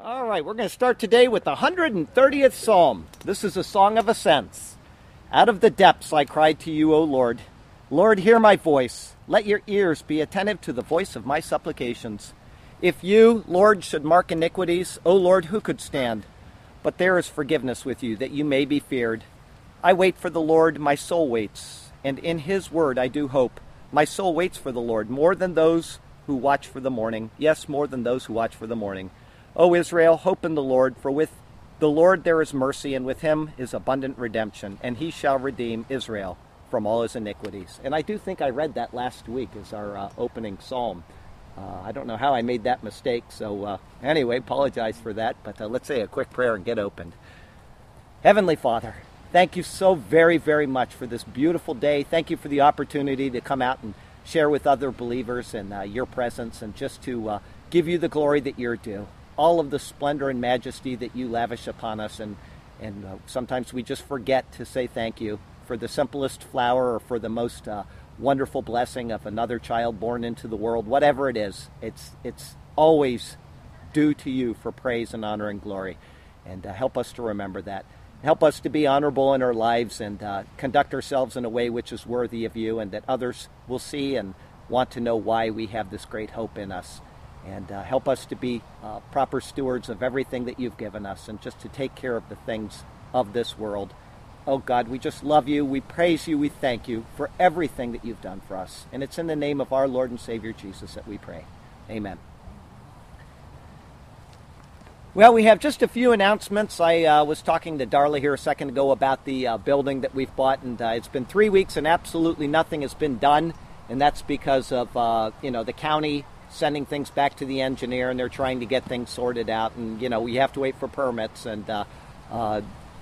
All right, we're going to start today with the 130th Psalm. This is a song of ascents. Out of the depths I cried to you, O Lord. Lord, hear my voice. Let your ears be attentive to the voice of my supplications. If you, Lord, should mark iniquities, O Lord, who could stand? But there is forgiveness with you, that you may be feared. I wait for the Lord, my soul waits, and in his word I do hope. My soul waits for the Lord more than those who watch for the morning. Yes, more than those who watch for the morning. O Israel, hope in the Lord, for with the Lord there is mercy, and with him is abundant redemption, and he shall redeem Israel from all his iniquities. And I do think I read that last week as our uh, opening psalm. Uh, I don't know how I made that mistake, so uh, anyway, apologize for that, but uh, let's say a quick prayer and get opened. Heavenly Father, thank you so very, very much for this beautiful day. Thank you for the opportunity to come out and share with other believers and uh, your presence and just to uh, give you the glory that you're due all of the splendor and majesty that you lavish upon us. And, and uh, sometimes we just forget to say thank you for the simplest flower or for the most uh, wonderful blessing of another child born into the world. Whatever it is, it's, it's always due to you for praise and honor and glory. And uh, help us to remember that. Help us to be honorable in our lives and uh, conduct ourselves in a way which is worthy of you, and that others will see and want to know why we have this great hope in us and uh, help us to be uh, proper stewards of everything that you've given us and just to take care of the things of this world. Oh God, we just love you. We praise you. We thank you for everything that you've done for us. And it's in the name of our Lord and Savior Jesus that we pray. Amen. Well, we have just a few announcements. I uh, was talking to Darla here a second ago about the uh, building that we've bought, and uh, it's been three weeks and absolutely nothing has been done. And that's because of, uh, you know, the county sending things back to the engineer and they're trying to get things sorted out and you know we have to wait for permits and uh, uh,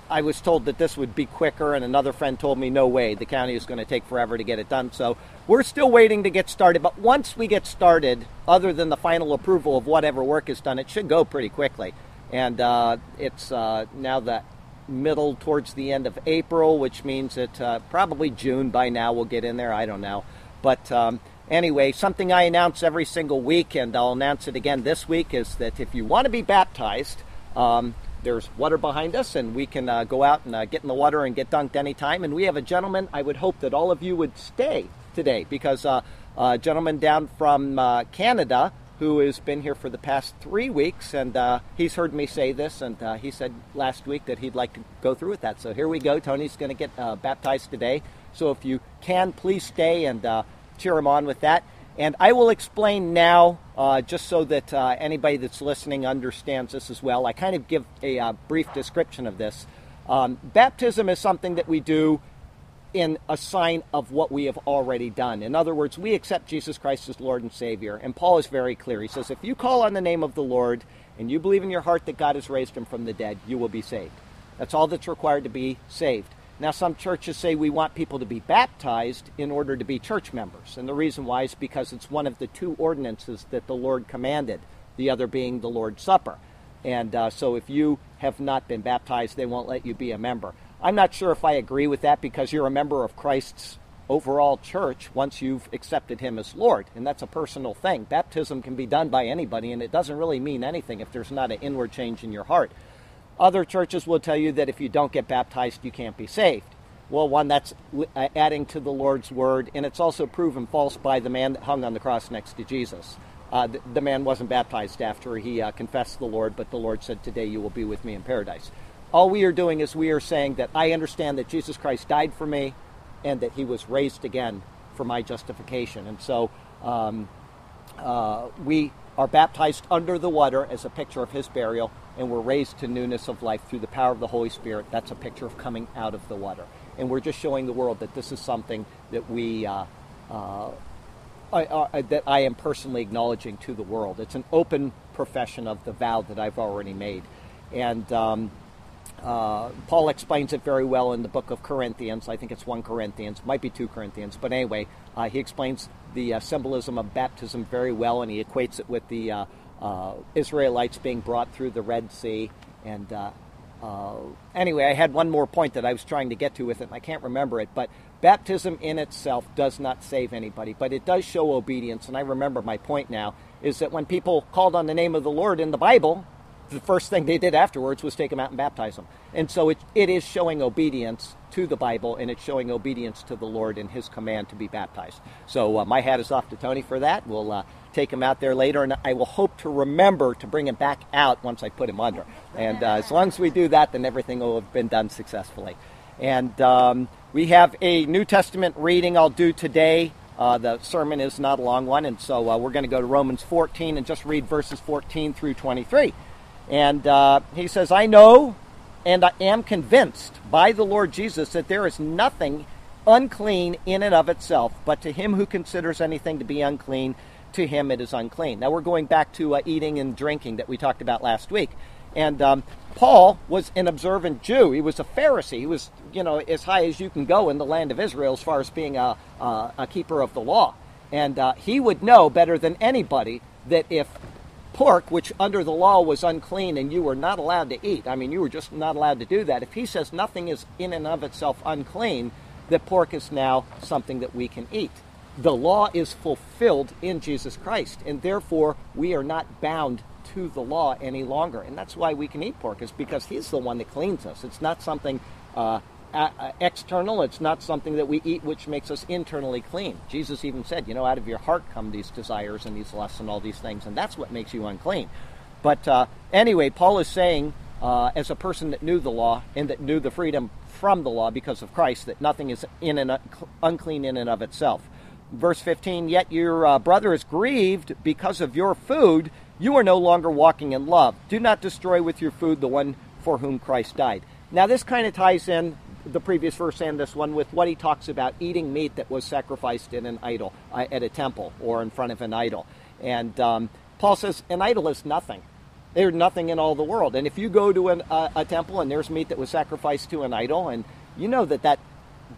I was told that this would be quicker and another friend told me no way the county is going to take forever to get it done. So we're still waiting to get started but once we get started other than the final approval of whatever work is done it should go pretty quickly. And uh, it's uh, now the middle towards the end of April which means that uh, probably June by now we'll get in there I don't know. But um, Anyway, something I announce every single week, and I'll announce it again this week, is that if you want to be baptized, um, there's water behind us, and we can uh, go out and uh, get in the water and get dunked anytime. And we have a gentleman, I would hope that all of you would stay today, because uh, a gentleman down from uh, Canada who has been here for the past three weeks, and uh, he's heard me say this, and uh, he said last week that he'd like to go through with that. So here we go. Tony's going to get baptized today. So if you can, please stay and cheer him on with that. And I will explain now, uh, just so that uh, anybody that's listening understands this as well. I kind of give a uh, brief description of this. Um, baptism is something that we do in a sign of what we have already done. In other words, we accept Jesus Christ as Lord and Savior. And Paul is very clear. He says, if you call on the name of the Lord and you believe in your heart that God has raised him from the dead, you will be saved. That's all that's required to be saved. Now, some churches say we want people to be baptized in order to be church members. And the reason why is because it's one of the two ordinances that the Lord commanded, the other being the Lord's Supper. And uh, so if you have not been baptized, they won't let you be a member. I'm not sure if I agree with that because you're a member of Christ's overall church once you've accepted Him as Lord. And that's a personal thing. Baptism can be done by anybody, and it doesn't really mean anything if there's not an inward change in your heart. Other churches will tell you that if you don't get baptized, you can't be saved. Well, one, that's uh, adding to the Lord's word, and it's also proven false by the man that hung on the cross next to Jesus. Uh, the, the, man wasn't baptized after he uh, confessed the Lord, but the Lord said, Today you will be with me in paradise. All we are doing is we are saying that I understand that Jesus Christ died for me and that he was raised again for my justification. And so um, uh, we are baptized under the water as a picture of his burial, and we're raised to newness of life through the power of the Holy Spirit. That's a picture of coming out of the water. And we're just showing the world that this is something that we. Uh, uh, I, uh, that I am personally acknowledging to the world. It's an open profession of the vow that I've already made. And um, uh, Paul explains it very well in the book of Corinthians. I think it's 1 Corinthians, might be 2 Corinthians. But anyway, uh, he explains the uh, symbolism of baptism very well, and he equates it with the uh, uh, Israelites being brought through the Red Sea. And uh, uh, anyway, I had one more point that I was trying to get to with it, and I can't remember it. But baptism in itself does not save anybody, but it does show obedience. And I remember my point now is that when people called on the name of the Lord in the Bible, the first thing they did afterwards was take him out and baptize him. And so it, it is showing obedience to the Bible and it's showing obedience to the Lord and his command to be baptized. So uh, my hat is off to Tony for that. We'll uh, take him out there later and I will hope to remember to bring him back out once I put him under. And uh, as long as we do that, then everything will have been done successfully. And um, we have a New Testament reading I'll do today. Uh, the sermon is not a long one, and so uh, we're going to go to Romans 14 and just read verses 14 through 23. And uh, he says, I know and I am convinced by the Lord Jesus that there is nothing unclean in and of itself, but to him who considers anything to be unclean, to him it is unclean. Now we're going back to uh, eating and drinking that we talked about last week. And um, Paul was an observant Jew. He was a Pharisee. He was, you know, as high as you can go in the land of Israel as far as being a, a, a keeper of the law. And uh, he would know better than anybody that if pork, which under the law was unclean and you were not allowed to eat. I mean, you were just not allowed to do that. If he says nothing is in and of itself unclean, that pork is now something that we can eat. The law is fulfilled in Jesus Christ, and therefore we are not bound to the law any longer. And that's why we can eat pork, is because he's the one that cleans us. It's not something uh, external. It's not something that we eat which makes us internally clean. Jesus even said, you know, out of your heart come these desires and these lusts and all these things, and that's what makes you unclean. But uh, anyway, Paul is saying, uh, as a person that knew the law and that knew the freedom from the law because of Christ, that nothing is in and unclean in and of itself. Verse 15, yet your uh, brother is grieved because of your food. You are no longer walking in love. Do not destroy with your food the one for whom Christ died. Now, this kind of ties in the previous verse and this one with what he talks about eating meat that was sacrificed in an idol, uh, at a temple or in front of an idol. And um, Paul says an idol is nothing. There's nothing in all the world. And if you go to an, uh, a temple and there's meat that was sacrificed to an idol, and you know that that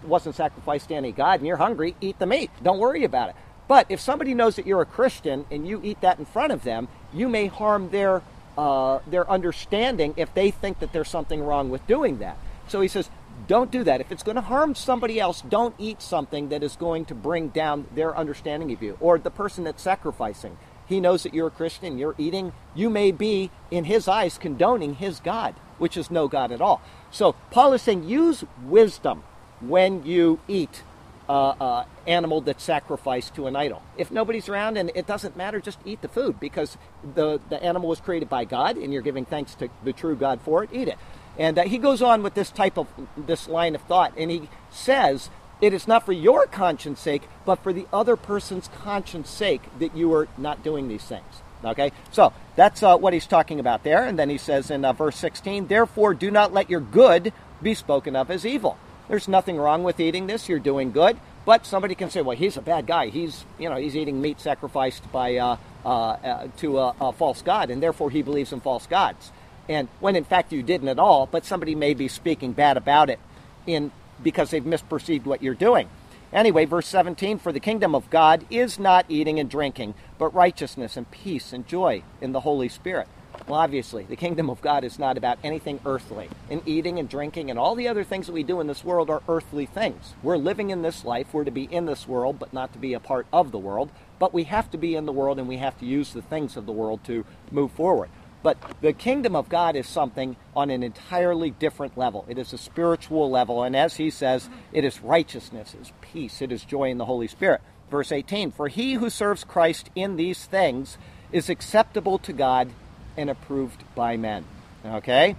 wasn't sacrificed to any god, and you're hungry, eat the meat. Don't worry about it. But if somebody knows that you're a Christian and you eat that in front of them, you may harm their uh, their understanding if they think that there's something wrong with doing that. So he says, don't do that. If it's going to harm somebody else, don't eat something that is going to bring down their understanding of you or the person that's sacrificing. He knows that you're a Christian, you're eating. You may be, in his eyes, condoning his God, which is no God at all. So Paul is saying use wisdom when you eat uh, uh, animal that's sacrificed to an idol. If nobody's around and it doesn't matter, just eat the food because the, the animal was created by God and you're giving thanks to the true God for it. Eat it. And uh, he goes on with this type of this line of thought, and he says, "It is not for your conscience sake, but for the other person's conscience sake that you are not doing these things." Okay, so that's uh, what he's talking about there. And then he says in uh, verse 16, "Therefore, do not let your good be spoken of as evil." There's nothing wrong with eating this; you're doing good. But somebody can say, "Well, he's a bad guy. He's you know he's eating meat sacrificed by uh, uh, uh, to a, a false god, and therefore he believes in false gods." And when in fact you didn't at all, but somebody may be speaking bad about it in because they've misperceived what you're doing. Anyway, verse 17 For the kingdom of God is not eating and drinking, but righteousness and peace and joy in the Holy Spirit. Well, obviously, the kingdom of God is not about anything earthly. And eating and drinking and all the other things that we do in this world are earthly things. We're living in this life. We're to be in this world, but not to be a part of the world. But we have to be in the world and we have to use the things of the world to move forward. But the kingdom of God is something on an entirely different level. It is a spiritual level. And as he says, it is righteousness, it is peace, it is joy in the Holy Spirit. Verse 18 For he who serves Christ in these things is acceptable to God and approved by men. Okay?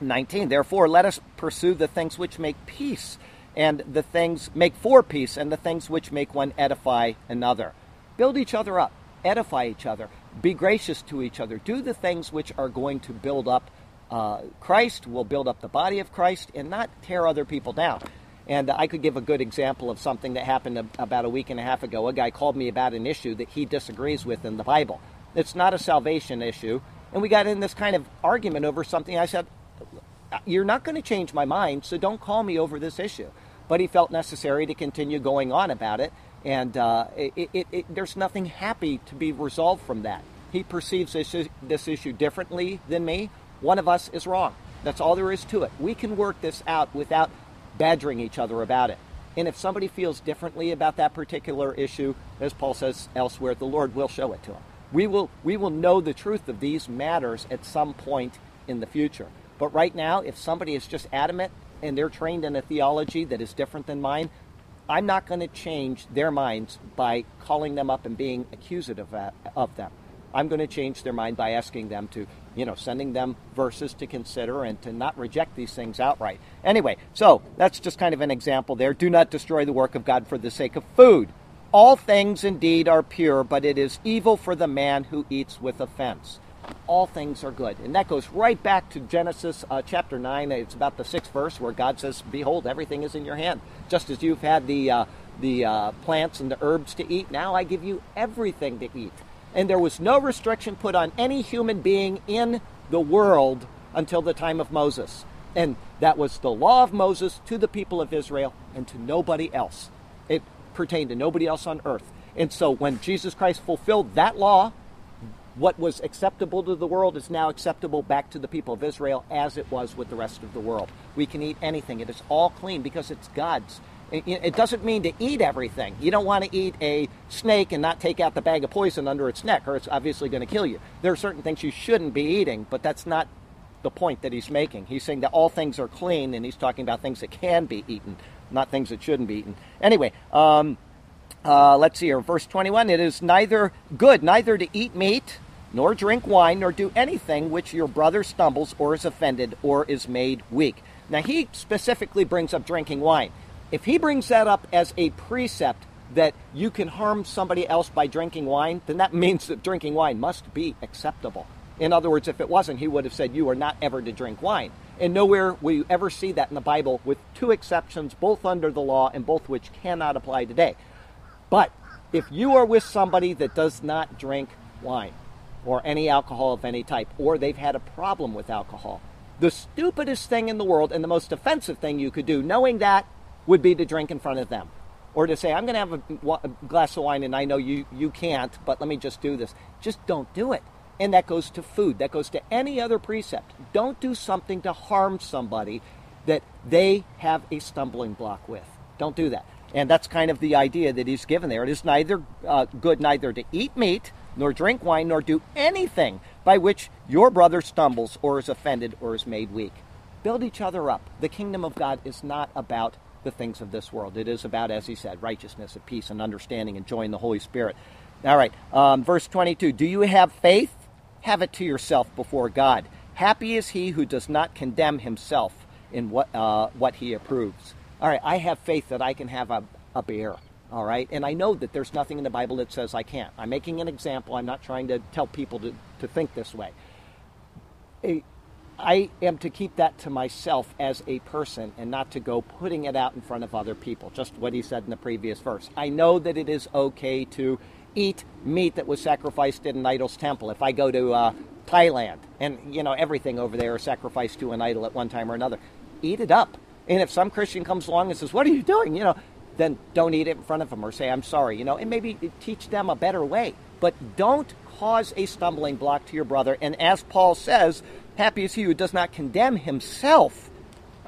19 Therefore, let us pursue the things which make peace, and the things make for peace, and the things which make one edify another. Build each other up, edify each other be gracious to each other. Do the things which are going to build up uh, Christ, will build up the body of Christ, and not tear other people down. And I could give a good example of something that happened about a week and a half ago. A guy called me about an issue that he disagrees with in the Bible. It's not a salvation issue. And we got in this kind of argument over something. I said, You're not going to change my mind, so don't call me over this issue. But he felt necessary to continue going on about it and uh, it, it, it, there's nothing happy to be resolved from that. He perceives this, this issue differently than me. One of us is wrong. That's all there is to it. We can work this out without badgering each other about it. And if somebody feels differently about that particular issue, as Paul says elsewhere, the Lord will show it to them. We will, we will know the truth of these matters at some point in the future. But right now, if somebody is just adamant and they're trained in a theology that is different than mine, I'm not going to change their minds by calling them up and being accusative of them. I'm going to change their mind by asking them to, you know, sending them verses to consider and to not reject these things outright. Anyway, so that's just kind of an example there. Do not destroy the work of God for the sake of food. All things indeed are pure, but it is evil for the man who eats with offense. All things are good. And that goes right back to Genesis uh, chapter 9. It's about the sixth verse where God says, Behold, everything is in your hand. Just as you've had the, uh, the uh, plants and the herbs to eat, now I give you everything to eat and there was no restriction put on any human being in the world until the time of Moses. And that was the law of Moses to the people of Israel and to nobody else. It pertained to nobody else on earth. And so when Jesus Christ fulfilled that law, what was acceptable to the world is now acceptable back to the people of Israel as it was with the rest of the world. We can eat anything, it is all clean because it's God's. It doesn't mean to eat everything. You don't want to eat a snake and not take out the bag of poison under its neck, or it's obviously going to kill you. There are certain things you shouldn't be eating, but that's not the point that he's making. He's saying that all things are clean, and he's talking about things that can be eaten, not things that shouldn't be eaten. Anyway, um, uh, let's see here. Verse 21 It is neither good, neither to eat meat, nor drink wine, nor do anything which your brother stumbles, or is offended, or is made weak. Now, he specifically brings up drinking wine. If he brings that up as a precept that you can harm somebody else by drinking wine, then that means that drinking wine must be acceptable. In other words, if it wasn't, he would have said, You are not ever to drink wine. And nowhere will you ever see that in the Bible, with two exceptions, both under the law and both which cannot apply today. But if you are with somebody that does not drink wine or any alcohol of any type, or they've had a problem with alcohol, the stupidest thing in the world and the most offensive thing you could do, knowing that would be to drink in front of them or to say, I'm going to have a, a, glass of wine and I know you, you can't, but let me just do this. Just don't do it. And that goes to food, that goes to any other precept. Don't do something to harm somebody that they have a stumbling block with. Don't do that. And that's kind of the idea that he's given there. It is neither uh, good neither to eat meat, nor drink wine, nor do anything by which your brother stumbles or is offended or is made weak. Build each other up. The kingdom of God is not about the things of this world. It is about, as he said, righteousness and peace and understanding and joy in the Holy Spirit. All right, um, verse 22 Do you have faith? Have it to yourself before God. Happy is he who does not condemn himself in what, uh, what he approves. All right, I have faith that I can have a, a beer. All right, and I know that there's nothing in the Bible that says I can't. I'm making an example. I'm not trying to tell people to, to think this way. I am to keep that to myself as a person and not to go putting it out in front of other people. Just what he said in the previous verse. I know that it is okay to eat meat that was sacrificed in an idol's temple. If I go to uh, Thailand and you know everything over there is sacrificed to an idol at one time or another, eat it up. And if some Christian comes along and says, "What are you doing?" you know, then don't eat it in front of them or say, "I'm sorry," you know, and maybe teach them a better way. But don't cause a stumbling block to your brother. And as Paul says, Happy is he who does not condemn himself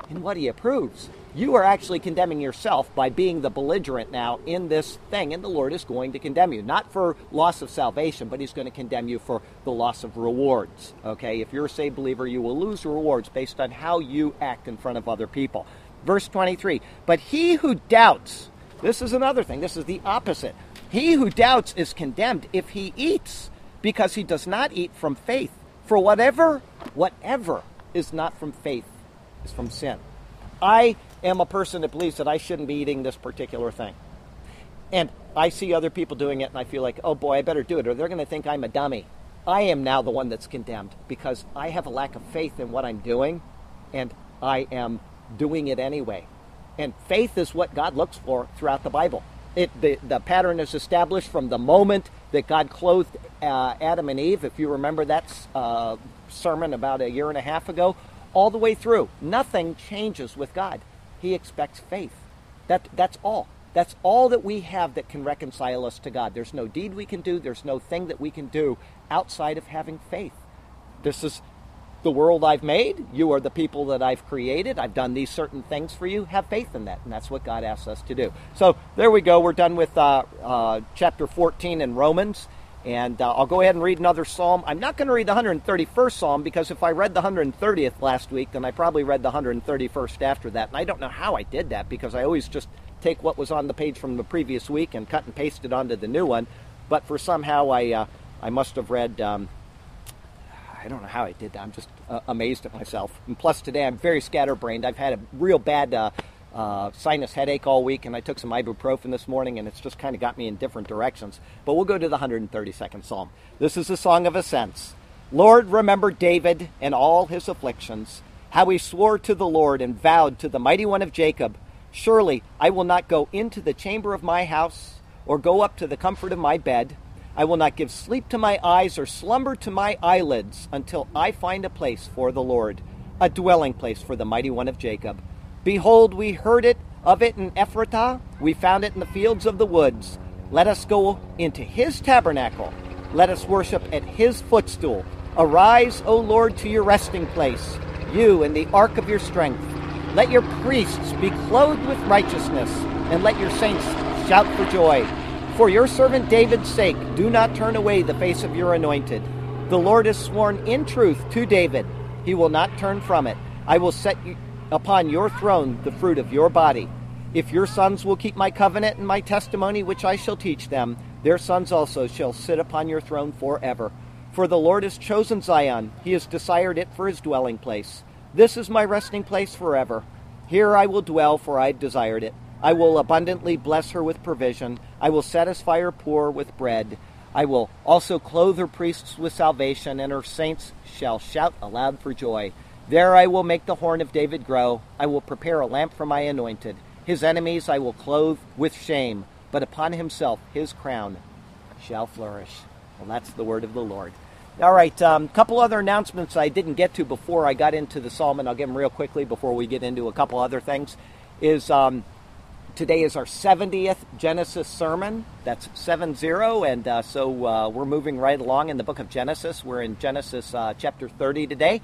in what he approves. You are actually condemning yourself by being the belligerent now in this thing, and the Lord is going to condemn you. Not for loss of salvation, but He's going to condemn you for the loss of rewards. Okay? If you're a saved believer, you will lose rewards based on how you act in front of other people. Verse 23 But he who doubts, this is another thing, this is the opposite. He who doubts is condemned if he eats, because he does not eat from faith. For whatever, whatever is not from faith is from sin. I am a person that believes that I shouldn't be eating this particular thing. And I see other people doing it and I feel like, oh boy, I better do it or they're going to think I'm a dummy. I am now the one that's condemned because I have a lack of faith in what I'm doing and I am doing it anyway. And faith is what God looks for throughout the Bible. It, the, the pattern is established from the moment that God clothed uh, Adam and Eve, if you remember that uh, sermon about a year and a half ago, all the way through. Nothing changes with God. He expects faith. That, that's all. That's all that we have that can reconcile us to God. There's no deed we can do, there's no thing that we can do outside of having faith. This is the world I've made. You are the people that I've created. I've done these certain things for you. Have faith in that. And that's what God asks us to do. So there we go. We're done with uh, uh, chapter 14 in Romans. And uh, I'll go ahead and read another psalm. I'm not going to read the 131st psalm because if I read the 130th last week, then I probably read the 131st after that. And I don't know how I did that because I always just take what was on the page from the previous week and cut and paste it onto the new one. But for somehow I, uh, I must have read. Um, I don't know how I did that. I'm just uh, amazed at myself. And plus, today I'm very scatterbrained. I've had a real bad uh, uh, sinus headache all week, and I took some ibuprofen this morning, and it's just kind of got me in different directions. But we'll go to the 132nd Psalm. This is a song of ascents. Lord, remember David and all his afflictions, how he swore to the Lord and vowed to the mighty one of Jacob, Surely I will not go into the chamber of my house, or go up to the comfort of my bed. I will not give sleep to my eyes, or slumber to my eyelids, until I find a place for the Lord, a dwelling place for the mighty one of Jacob. Behold, we heard it of it in Ephratah, we found it in the fields of the woods. Let us go into his tabernacle. Let us worship at his footstool. Arise, O Lord, to your resting place, you in the ark of your strength. Let your priests be clothed with righteousness, and let your saints shout for joy. For your servant David's sake, do not turn away the face of your anointed. The Lord has sworn in truth to David, he will not turn from it. I will set upon your throne the fruit of your body. If your sons will keep my covenant and my testimony which I shall teach them, their sons also shall sit upon your throne forever. For the Lord has chosen Zion, he has desired it for his dwelling place. This is my resting place forever. Here I will dwell, for I desired it. I will abundantly bless her with provision. I will satisfy her poor with bread. I will also clothe her priests with salvation, and her saints shall shout aloud for joy. There I will make the horn of David grow. I will prepare a lamp for my anointed. His enemies I will clothe with shame, but upon himself his crown shall flourish. Well, that's the word of the Lord. All right, a um, couple other announcements I didn't get to before I got into the psalm, and I'll give them real quickly before we get into a couple other things. Is um, today is our 70th Genesis sermon. That's 7 0, and uh, so uh, we're moving right along in the book of Genesis. We're in Genesis uh, chapter 30 today.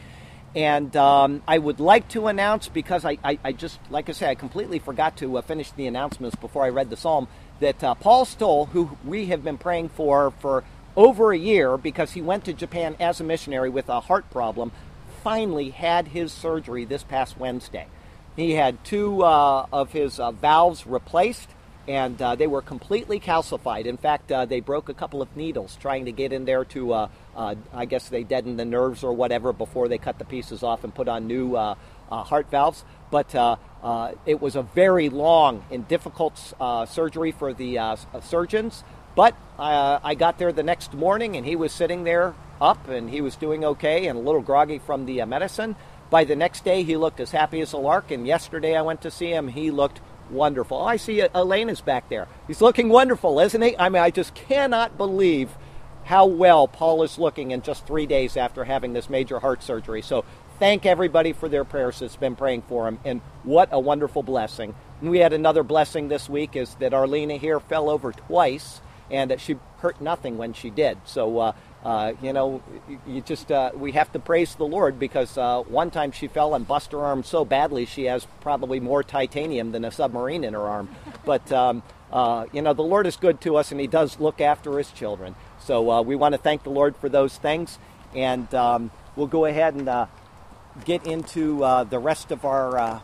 And um, I would like to announce, because I, I, I, just, like I said, I completely forgot to uh, finish the announcements before I read the psalm, that uh, Paul Stoll, who we have been praying for for over a year because he went to Japan as a missionary with a heart problem, finally had his surgery this past Wednesday. He had two uh, of his uh, valves replaced and uh, they were completely calcified. In fact, uh, they broke a couple of needles trying to get in there to, uh, uh I guess they deadened the nerves or whatever before they cut the pieces off and put on new heart valves. But it was a very long and difficult surgery for the surgeons. But I got there the next morning and he was sitting there up and he was doing okay and a little groggy from the medicine. By the next day, he looked as happy as a lark, and yesterday I went to see him. He looked wonderful. I see Elaine is back there. He's looking wonderful, isn't he? I mean, I just cannot believe how well Paul is looking in just three days after having this major heart surgery. So thank everybody for their prayers that's been praying for him, and what a wonderful blessing. We had another blessing this week is that Arlena here fell over twice, and that she hurt nothing when she did. So uh, uh, you know, you just uh, we have to praise the Lord because uh, one time she fell and bust her arm so badly she has probably more titanium than a submarine in her arm. But um, uh, you know, the Lord is good to us and He does look after His children. So uh, we want to thank the Lord for those things, and um, we'll go ahead and uh, get into the rest of our. our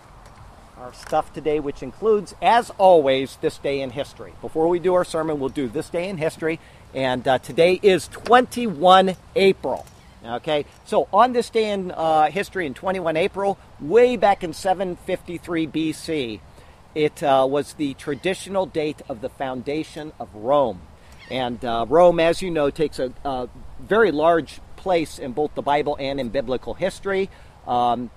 stuff today, which includes, as always, this day in history. Before we do our sermon, we'll do this day in history, and uh, today is 21 April. Okay, so on this day in uh, history, in 21 April, way back in 753 BC, it uh, was the traditional date of the foundation of Rome. And uh, Rome, as you know, takes a, a, very large place in both the Bible and in biblical history. Um,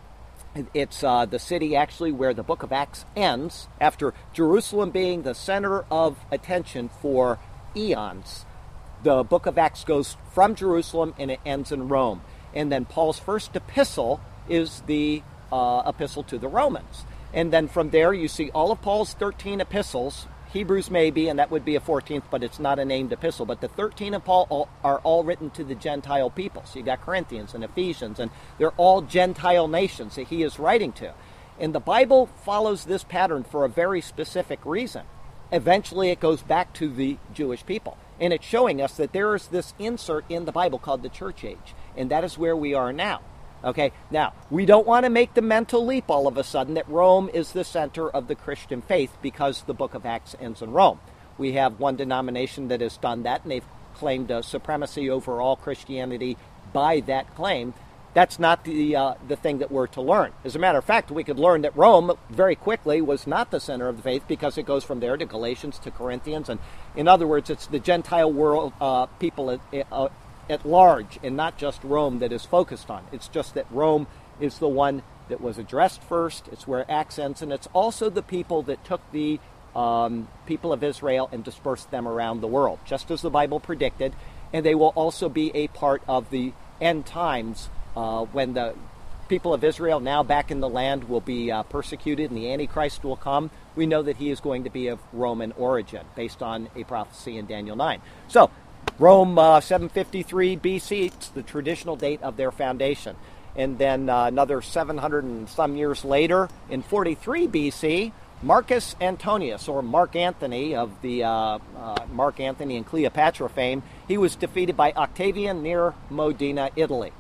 it's uh, the city actually where the book of Acts ends, after Jerusalem being the center of attention for eons the book of Acts goes from Jerusalem and it ends in Rome. And then Paul's first epistle is the uh, epistle to the Romans. And then from there, you see all of Paul's 13 epistles, Hebrews maybe, and that would be a 14th, but it's not a named epistle. But the 13 of Paul are all written to the Gentile people. So you got Corinthians and Ephesians, and they're all Gentile nations that he is writing to. And the Bible follows this pattern for a very specific reason. Eventually, it goes back to the Jewish people And it's showing us that there is this insert in the Bible called the church age. And that is where we are now. Okay, now, we don't want to make the mental leap all of a sudden that Rome is the center of the Christian faith because the book of Acts ends in Rome. We have one denomination that has done that, and they've claimed a supremacy over all Christianity by that claim. That's not the, uh, the thing that we're to learn. As a matter of fact, we could learn that Rome very quickly was not the center of the faith because it goes from there to Galatians to Corinthians. And in other words, it's the Gentile world uh, people at, uh, at large and not just Rome that is focused on. It's just that Rome is the one that was addressed first. It's where Acts ends, and it's also the people that took the um, people of Israel and dispersed them around the world, just as the Bible predicted. And they will also be a part of the end times uh, when the people of Israel, now back in the land, will be uh, persecuted and the Antichrist will come. We know that he is going to be of Roman origin based on a prophecy in Daniel 9. So, Rome, uh, 753 BC, it's the traditional date of their foundation. And then uh, another 700 and some years later, in 43 BC, Marcus Antonius, or Mark Antony of the uh, uh, Mark Antony and Cleopatra fame, he was defeated by Octavian near Modena, Italy.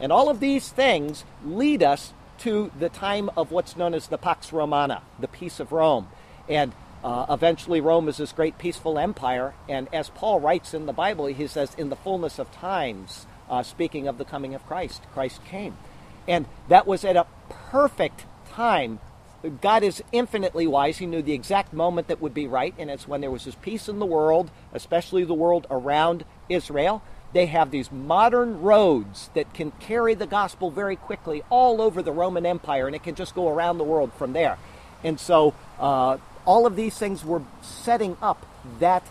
And all of these things lead us to the time of what's known as the Pax Romana, the Peace of Rome. And uh, eventually, Rome is this great peaceful empire. And as Paul writes in the Bible, he says, in the fullness of times, uh, speaking of the coming of Christ, Christ came. And that was at a perfect time God is infinitely wise. He knew the exact moment that would be right, and it's when there was this peace in the world, especially the world around Israel. They have these modern roads that can carry the gospel very quickly all over the Roman Empire, and it can just go around the world from there. And so, uh, all of these things were setting up that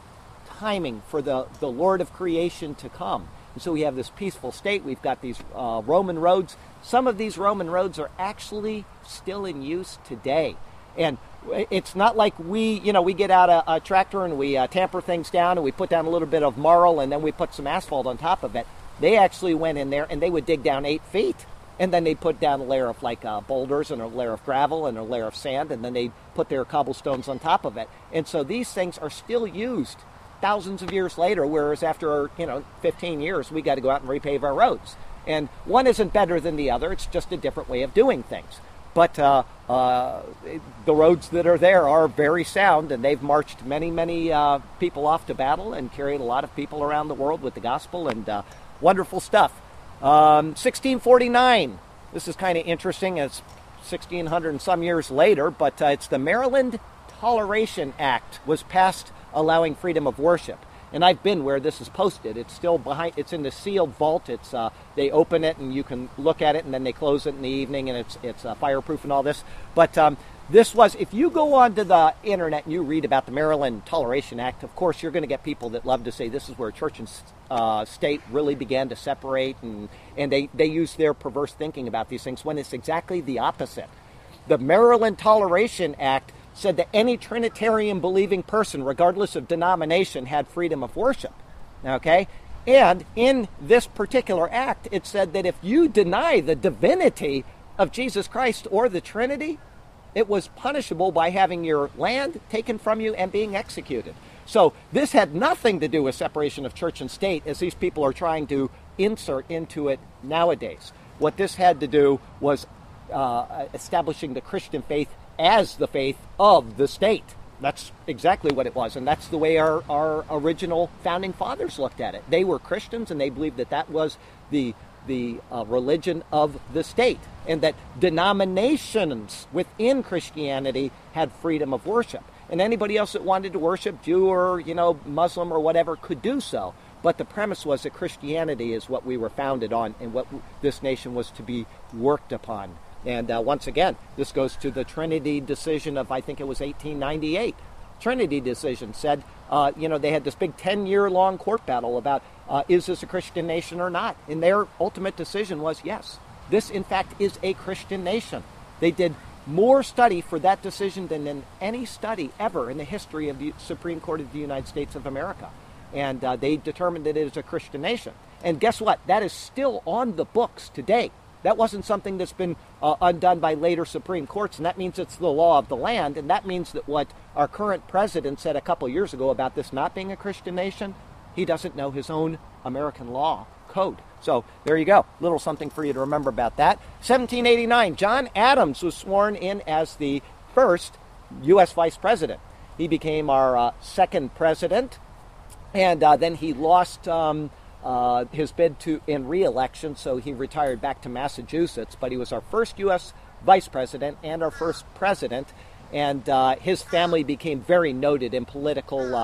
timing for the, the Lord of creation to come. And so we have this peaceful state. We've got these uh, Roman roads. Some of these Roman roads are actually still in use today. And it's not like we, you know, we get out a, a tractor and we uh, tamper things down and we put down a little bit of marl and then we put some asphalt on top of it. They actually went in there and they would dig down eight feet. And then they put down a layer of like uh, boulders and a layer of gravel and a layer of sand, and then they put their cobblestones on top of it. And so these things are still used thousands of years later, whereas after, you know, 15 years, we got to go out and repave our roads. And one isn't better than the other, it's just a different way of doing things. But uh, uh, the roads that are there are very sound, and they've marched many, many uh, people off to battle and carried a lot of people around the world with the gospel and uh, wonderful stuff. Um, 1649, this is kind of interesting. It's 1600 and some years later, but uh, it's the Maryland Toleration Act was passed allowing freedom of worship. And I've been where this is posted. It's still behind. It's in the sealed vault. It's uh, they open it and you can look at it, and then they close it in the evening, and it's it's uh, fireproof and all this. But um, this was if you go onto the internet and you read about the Maryland Toleration Act, of course you're going to get people that love to say this is where church and uh, state really began to separate, and and they they use their perverse thinking about these things when it's exactly the opposite. The Maryland Toleration Act said that any Trinitarian believing person, regardless of denomination, had freedom of worship. Okay? And in this particular act, it said that if you deny the divinity of Jesus Christ or the Trinity, it was punishable by having your land taken from you and being executed. So this had nothing to do with separation of church and state as these people are trying to insert into it nowadays. What this had to do was uh, establishing the Christian faith as the faith of the state. That's exactly what it was. And that's the way our, our original founding fathers looked at it. They were Christians and they believed that that was the, the uh, religion of the state and that denominations within Christianity had freedom of worship. And anybody else that wanted to worship, Jew or, you know, Muslim or whatever, could do so. But the premise was that Christianity is what we were founded on and what this nation was to be worked upon. And uh, once again, this goes to the Trinity decision of, I think it was 1898. Trinity decision said, uh, you know, they had this big 10 year long court battle about uh, is this a Christian nation or not? And their ultimate decision was yes, this in fact is a Christian nation. They did more study for that decision than in any study ever in the history of the Supreme Court of the United States of America. And uh, they determined that it is a Christian nation. And guess what? That is still on the books today. That wasn't something that's been uh, undone by later Supreme Courts, and that means it's the law of the land. And that means that what our current president said a couple years ago about this not being a Christian nation, he doesn't know his own American law code. So there you go. Little something for you to remember about that. 1789, John Adams was sworn in as the first U.S. vice president. He became our uh, second president, and uh, then he lost um, uh, his bid to in re-election, so he retired back to Massachusetts. But he was our first U.S. vice president and our first president, and uh, his family became very noted in political,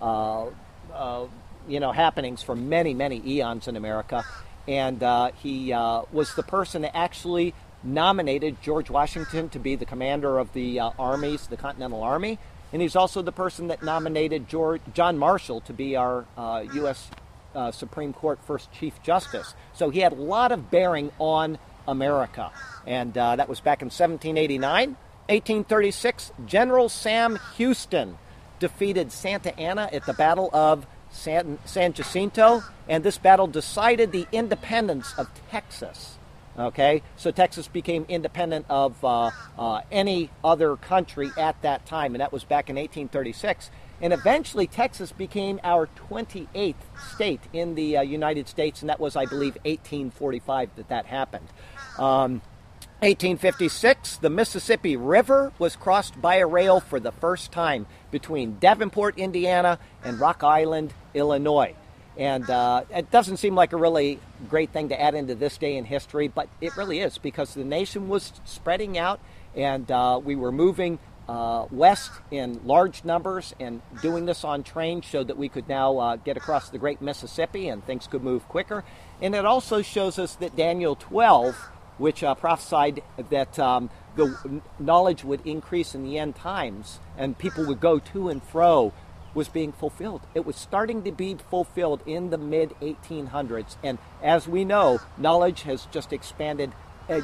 uh, uh, you know, happenings for many, many eons in America. And he was the person that actually nominated George Washington to be the commander of the armies, the Continental Army and he's also the person that nominated George, John Marshall to be our uh, U.S. Uh, Supreme Court first Chief Justice. So he had a lot of bearing on America. And uh, that was back in 1789. 1836, General Sam Houston defeated Santa Anna at the Battle of San, San Jacinto, and this battle decided the independence of Texas. Okay, so Texas became independent of uh, uh, any other country at that time, and that was back in 1836. And eventually, Texas became our 28th state in the uh, United States, and that was, I believe, 1845 that that happened. Um, 1856, the Mississippi River was crossed by a rail for the first time between Davenport, Indiana, and Rock Island, Illinois. And uh, it doesn't seem like a really great thing to add into this day in history, but it really is because the nation was spreading out and uh, we were moving uh, west in large numbers, and doing this on trains showed that we could now uh, get across the Great Mississippi and things could move quicker. And it also shows us that Daniel 12, which uh, prophesied that um, the knowledge would increase in the end times and people would go to and fro was being fulfilled. It was starting to be fulfilled in the mid 1800s. And as we know, knowledge has just expanded uh,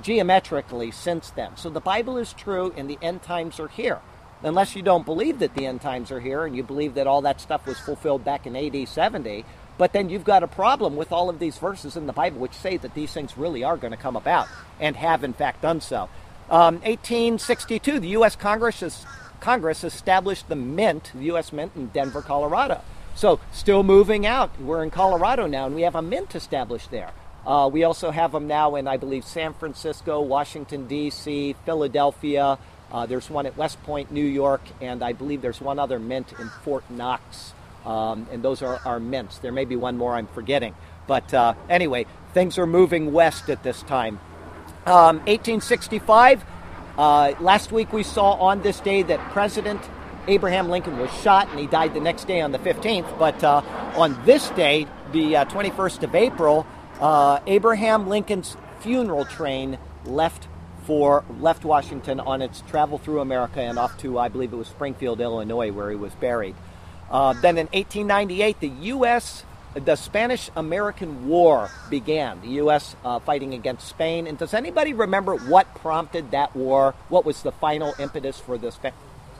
geometrically since then. So the Bible is true and the end times are here. Unless you don't believe that the end times are here and you believe that all that stuff was fulfilled back in AD 70, but then you've got a problem with all of these verses in the Bible which say that these things really are going to come about and have in fact done so. Um, 1862, the U.S. Congress has Congress established the Mint, the U.S. Mint in Denver, Colorado. So, still moving out. We're in Colorado now, and we have a mint established there. Uh, we also have them now in, I believe, San Francisco, Washington, D.C., Philadelphia. Uh, there's one at West Point, New York, and I believe there's one other mint in Fort Knox. Um, and those are our mints. There may be one more I'm forgetting. But uh, anyway, things are moving west at this time. Um, 1865, uh, last week we saw on this day that President Abraham Lincoln was shot and he died the next day on the 15th. But uh, on this day, the uh, 21st of April, uh, Abraham Lincoln's funeral train left for left Washington on its travel through America and off to I believe it was Springfield, Illinois, where he was buried. Uh, then in 1898, the U.S the Spanish American War began, the U.S. Uh, fighting against Spain. And does anybody remember what prompted that war? What was the final impetus for this? Fa-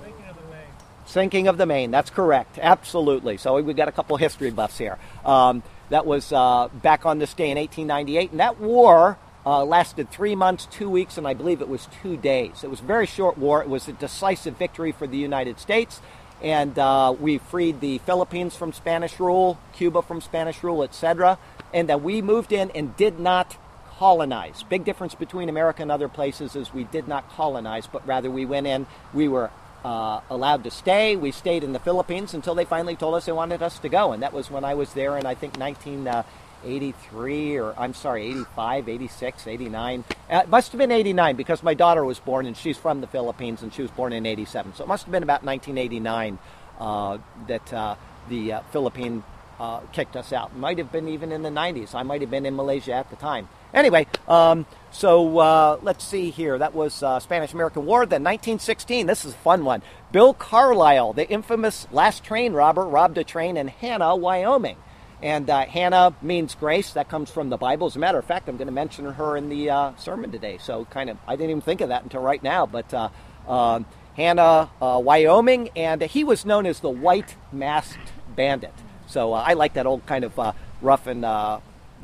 Sinking of the Maine. Sinking of the Maine, that's correct. Absolutely. So we've got a couple history buffs here. Um, that was uh, back on this day in 1898. And that war uh, lasted three months, two weeks, and I believe it was two days. It was a very short war. It was a decisive victory for the United States and uh, we freed the Philippines from Spanish rule, Cuba from Spanish rule, etc. And that we moved in and did not colonize. Big difference between America and other places is we did not colonize, but rather we went in, we were uh, allowed to stay. We stayed in the Philippines until they finally told us they wanted us to go, and that was when I was there in I think 19. Uh, 83 or I'm sorry, 85, 86, 89. Uh, it must have been 89 because my daughter was born and she's from the Philippines and she was born in 87. So it must have been about 1989 uh, that uh, the uh, Philippine uh, kicked us out. Might have been even in the 90s. I might have been in Malaysia at the time. Anyway, um, so uh, let's see here. That was Spanish American War. Then 1916. This is a fun one. Bill Carlisle, the infamous last train robber, robbed a train in Hanna, Wyoming. And uh, Hannah means grace. That comes from the Bible. As a matter of fact, I'm going to mention her in the uh, sermon today. So, kind of, I didn't even think of that until right now. But uh, um, Hannah, uh, Wyoming, and he was known as the White Masked Bandit. So, uh, I like that old kind of uh, rough and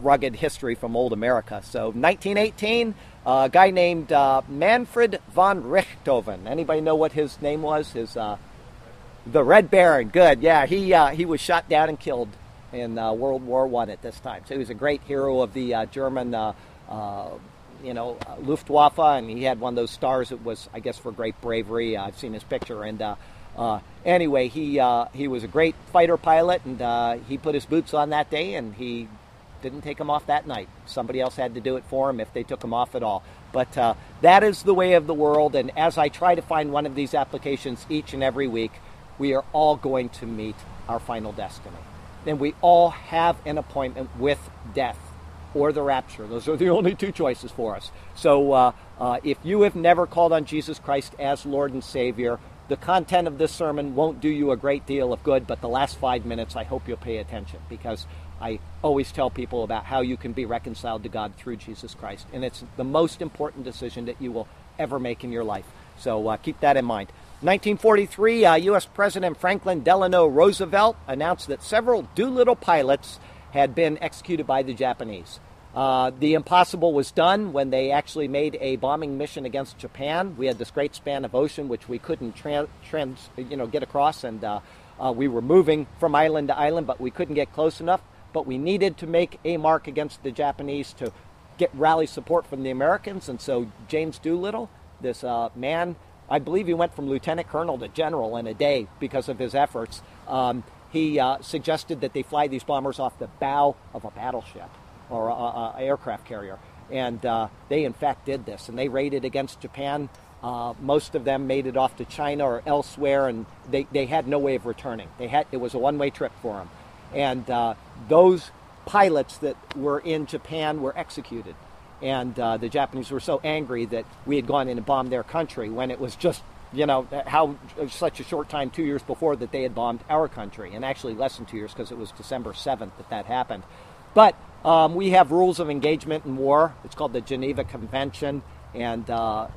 rugged history from old America. So, 1918, a guy named Manfred von Richthofen. Anybody know what his name was? His The Red Baron, good. Yeah, he uh, he was shot down and killed in uh, World War One at this time. So he was a great hero of the uh, German, uh, uh, you know, uh, Luftwaffe, and he had one of those stars that was, I guess, for great bravery. I've seen his picture, and anyway, he he was a great fighter pilot, and he put his boots on that day, and he didn't take them off that night. Somebody else had to do it for him if they took them off at all. But uh, that is the way of the world. And as I try to find one of these applications each and every week, we are all going to meet our final destiny. And we all have an appointment with death or the rapture. Those are the only two choices for us. So uh, uh, if you have never called on Jesus Christ as Lord and Savior, the content of this sermon won't do you a great deal of good, but the last five minutes, I hope you'll pay attention because I always tell people about how you can be reconciled to God through Jesus Christ. And it's the most important decision that you will ever make in your life. So uh, keep that in mind. 1943, uh, U.S. President Franklin Delano Roosevelt announced that several Doolittle pilots had been executed by the Japanese. Uh, the impossible was done when they actually made a bombing mission against Japan. We had this great span of ocean which we couldn't trans, you know, get across, and uh, uh, we were moving from island to island, but we couldn't get close enough but we needed to make a mark against the Japanese to get rally support from the Americans. And so James Doolittle, this uh, man, I believe he went from lieutenant colonel to general in a day because of his efforts. Um, he uh, suggested that they fly these bombers off the bow of a battleship or an aircraft carrier. And uh, they, in fact, did this. And they raided against Japan. Uh, most of them made it off to China or elsewhere, and they, they had no way of returning. They had, it was a one way trip for them. And uh, those pilots that were in Japan were executed. And uh, the Japanese were so angry that we had gone in and bombed their country when it was just, you know, how such a short time, two years before, that they had bombed our country. And actually, less than two years because it was December 7th that that happened. But um, we have rules of engagement in war. It's called the Geneva Convention. And uh,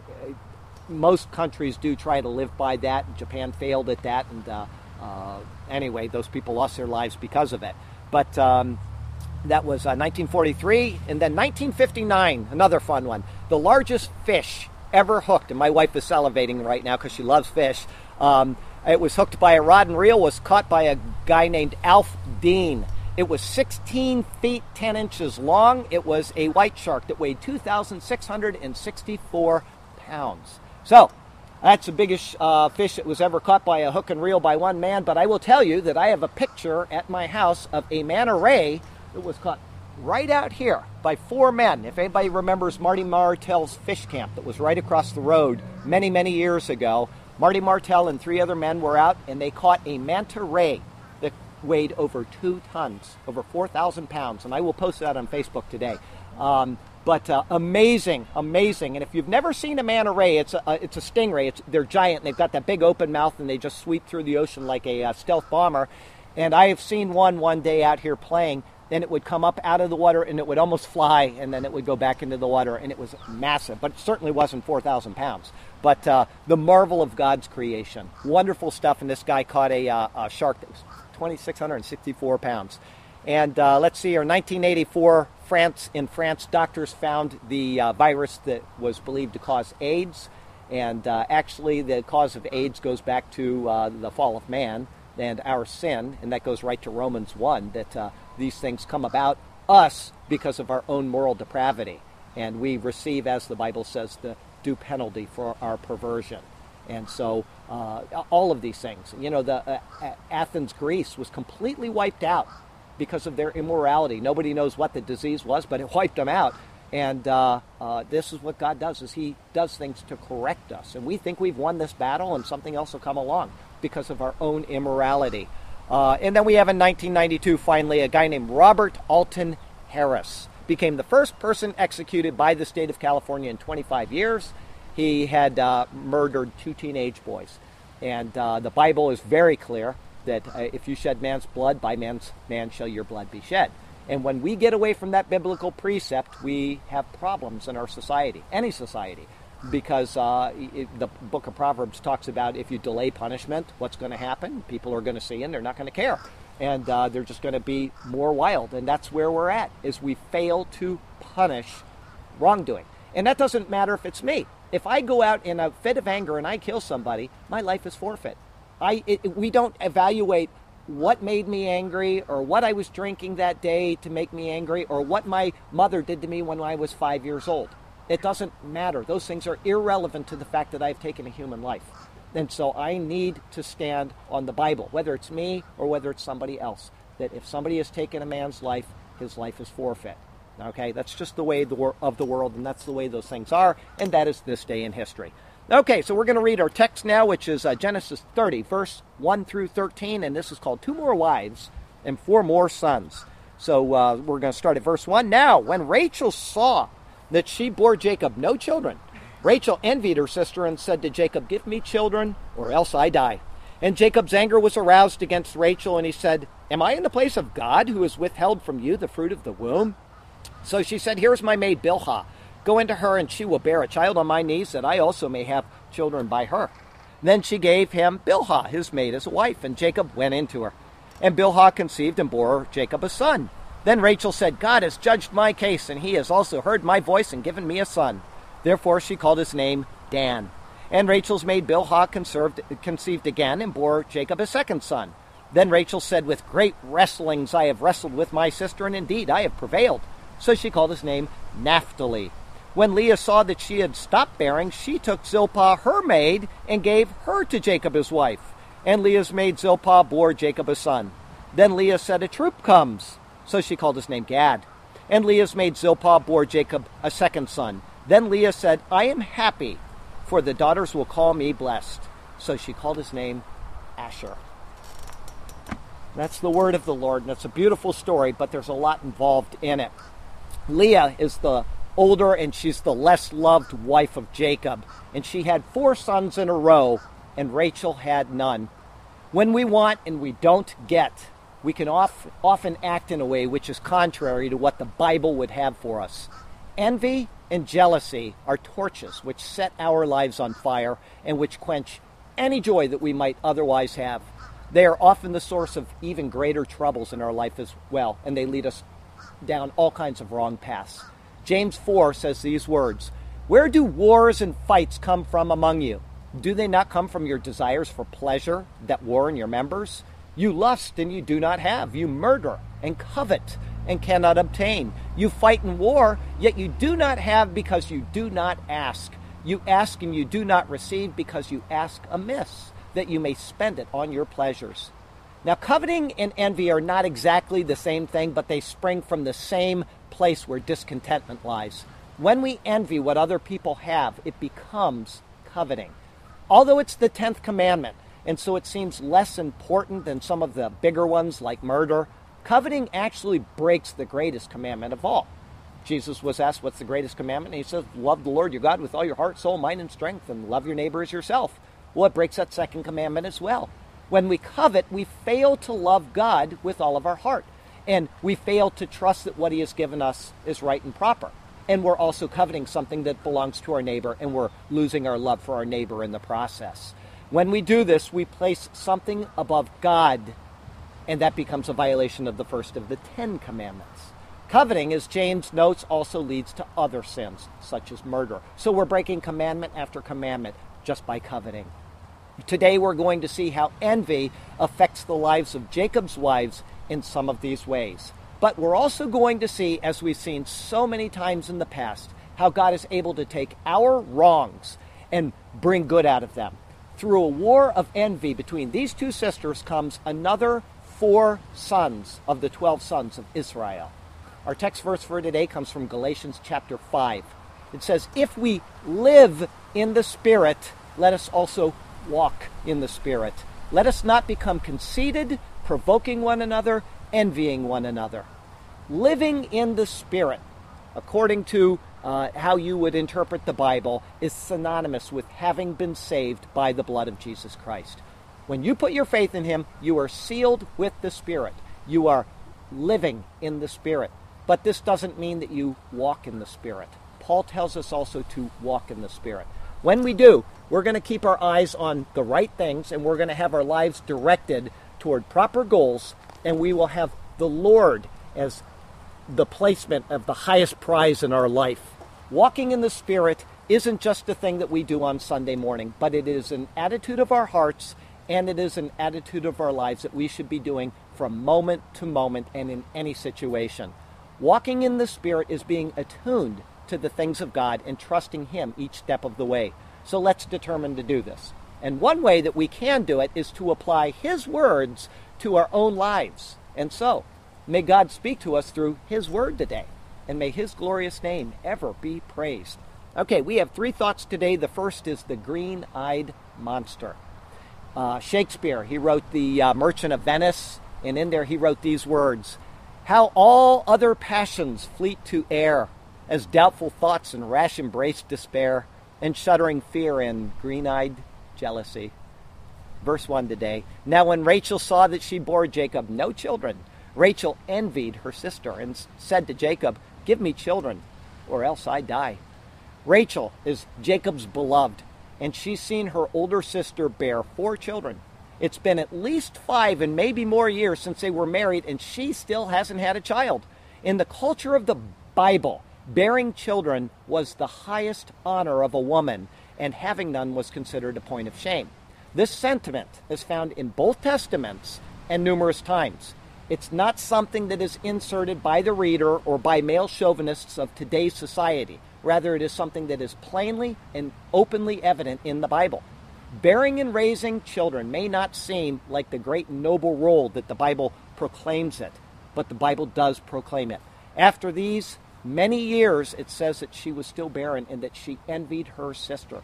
most countries do try to live by that. Japan failed at that. And uh, uh anyway, those people lost their lives because of it. But um, that was uh, 1943. And then 1959, another fun one. The largest fish ever hooked, and my wife is salivating right now because she loves fish. Um, it was hooked by a rod and reel, was caught by a guy named Alf Dean. It was 16 feet 10 inches long. It was a white shark that weighed 2,664 pounds. So, that's the biggest uh, fish that was ever caught by a hook and reel by one man. But I will tell you that I have a picture at my house of a manta ray that was caught right out here by four men. If anybody remembers Marty Martell's fish camp that was right across the road many, many years ago, Marty Martell and three other men were out and they caught a manta ray weighed over two tons, over 4,000 pounds. And I will post that on Facebook today. Um, but uh, amazing, amazing. And if you've never seen a manta ray, it's a, it's a stingray. It's, they're giant. And they've got that big open mouth, and they just sweep through the ocean like a uh, stealth bomber. And I have seen one one day out here playing. Then it would come up out of the water, and it would almost fly, and then it would go back into the water, and it was massive. But it certainly wasn't 4,000 pounds. But uh, the marvel of God's creation, wonderful stuff. And this guy caught a, uh, a shark that was 2,664 pounds. And uh, let's see here, 1984, France in France, doctors found the uh, virus that was believed to cause AIDS. And uh, actually, the cause of AIDS goes back to uh, the fall of man and our sin, and that goes right to Romans 1 that uh, these things come about us because of our own moral depravity. And we receive, as the Bible says, the due penalty for our perversion. And so, uh, all of these things, you know, the Athens, Greece was completely wiped out because of their immorality. Nobody knows what the disease was, but it wiped them out. And uh, uh, this is what God does: is He does things to correct us. And we think we've won this battle, and something else will come along because of our own immorality. Uh, and then we have in 1992, finally, a guy named Robert Alton Harris became the first person executed by the state of California in 25 years. He had uh, murdered two teenage boys, and uh, the Bible is very clear that uh, if you shed man's blood, by man's man shall your blood be shed. And when we get away from that biblical precept, we have problems in our society, any society, because uh, it, the book of Proverbs talks about if you delay punishment, what's going to happen? People are going to see and they're not going to care, and uh, they're just going to be more wild. And that's where we're at: is we fail to punish wrongdoing. And that doesn't matter if it's me. If I go out in a fit of anger and I kill somebody, my life is forfeit. I, it, we don't evaluate what made me angry or what I was drinking that day to make me angry or what my mother did to me when I was five years old. It doesn't matter. Those things are irrelevant to the fact that I've taken a human life. And so I need to stand on the Bible, whether it's me or whether it's somebody else. That if somebody has taken a man's life, his life is forfeit. Okay, that's just the way of the world, and that's the way those things are, and that is this day in history. Okay, so we're going to read our text now, which is uh, Genesis 30, verse 1 through 13, and this is called Two More Wives and Four More Sons. So uh, we're going to start at verse 1. Now, when Rachel saw that she bore Jacob no children, Rachel envied her sister and said to Jacob, Give me children, or else I die. And Jacob's anger was aroused against Rachel, and he said, Am I in the place of God who has withheld from you the fruit of the womb? So she said, Here's my maid Bilhah Go into her, and she will bear a child on my knees, that I also may have children by her. Then she gave him Bilhah, his maid, as a wife, and Jacob went into her. And Bilhah conceived and bore Jacob a son. Then Rachel said, God has judged my case, and he has also heard my voice and given me a son. Therefore she called his name Dan. And Rachel's maid Bilhah conceived again and bore Jacob a second son. Then Rachel said, With great wrestlings I have wrestled with my sister, and indeed I have prevailed. So she called his name Naphtali. When Leah saw that she had stopped bearing, she took Zilpah, her maid, and gave her to Jacob his wife. And Leah's maid Zilpah bore Jacob a son. Then Leah said, A troop comes. So she called his name Gad. And Leah's maid Zilpah bore Jacob a second son. Then Leah said, I am happy, for the daughters will call me blessed. So she called his name Asher. That's the word of the Lord, and it's a beautiful story, but there's a lot involved in it. Leah is the older and she's the less loved wife of Jacob. And she had four sons in a row, and Rachel had none. When we want and we don't get, we can often act in a way which is contrary to what the Bible would have for us. Envy and jealousy are torches which set our lives on fire and which quench any joy that we might otherwise have. They are often the source of even greater troubles in our life as well, and they lead us down all kinds of wrong paths. James 4 says these words Where do wars and fights come from among you? Do they not come from your desires for pleasure that war in your members? You lust and you do not have. You murder and covet and cannot obtain. You fight in war, yet you do not have because you do not ask. You ask and you do not receive because you ask amiss, that you may spend it on your pleasures. Now, coveting and envy are not exactly the same thing, but they spring from the same place where discontentment lies. When we envy what other people have, it becomes coveting. Although it's the 10th commandment, and so it seems less important than some of the bigger ones like murder, coveting actually breaks the greatest commandment of all. Jesus was asked, What's the greatest commandment? And he says, Love the Lord your God with all your heart, soul, mind, and strength, and love your neighbor as yourself. Well, it breaks that second commandment as well. When we covet, we fail to love God with all of our heart and we fail to trust that what he has given us is right and proper. And we're also coveting something that belongs to our neighbor, and we're losing our love for our neighbor in the process. When we do this, we place something above God, and that becomes a violation of the first of the Ten Commandments. Coveting, as James notes, also leads to other sins, such as murder. So we're breaking commandment after commandment just by coveting. Today we're going to see how envy affects the lives of Jacob's wives in some of these ways. But we're also going to see, as we've seen so many times in the past, how God is able to take our wrongs and bring good out of them. Through a war of envy between these two sisters comes another four sons of the 12 sons of Israel. Our text verse for today comes from Galatians chapter 5. It says, If we live in the Spirit, let us also walk in the Spirit. Let us not become conceited, provoking one another, envying one another. Living in the Spirit, according to uh, how you would interpret the Bible, is synonymous with having been saved by the blood of Jesus Christ. When you put your faith in Him, you are sealed with the Spirit. You are living in the Spirit. But this doesn't mean that you walk in the Spirit. Paul tells us also to walk in the Spirit. When we do, we're going to keep our eyes on the right things and we're going to have our lives directed toward proper goals, and we will have the Lord as the placement of the highest prize in our life. Walking in the Spirit isn't just a thing that we do on Sunday morning, but it is an attitude of our hearts and it is an attitude of our lives that we should be doing from moment to moment and in any situation. Walking in the Spirit is being attuned to the things of God and trusting Him each step of the way. So let's determine to do this. And one way that we can do it is to apply His words to our own lives. And so, may God speak to us through His word today, and may His glorious name ever be praised. Okay, we have three thoughts today. The first is the green eyed monster. Uh, Shakespeare, he wrote The uh, Merchant of Venice, and in there he wrote these words How all other passions fleet to air, as doubtful thoughts and rash embrace despair, and shuddering fear and green eyed jealousy. Verse 1 today. Now, when Rachel saw that she bore Jacob no children, Rachel envied her sister and said to Jacob, Give me children, or else I die. Rachel is Jacob's beloved and she's seen her older sister bear four children. It's been at least five and maybe more years since they were married, and she still hasn't had a child. In the culture of the Bible, bearing children was the highest honor of a woman, and having none was considered a point of shame. This sentiment is found in both Testaments and numerous times. It's not something that is inserted by the reader or by male chauvinists of today's society. Rather, it is something that is plainly and openly evident in the Bible. Bearing and raising children may not seem like the great noble role that the Bible proclaims it, but the Bible does proclaim it. After these many years, it says that she was still barren and that she envied her sister.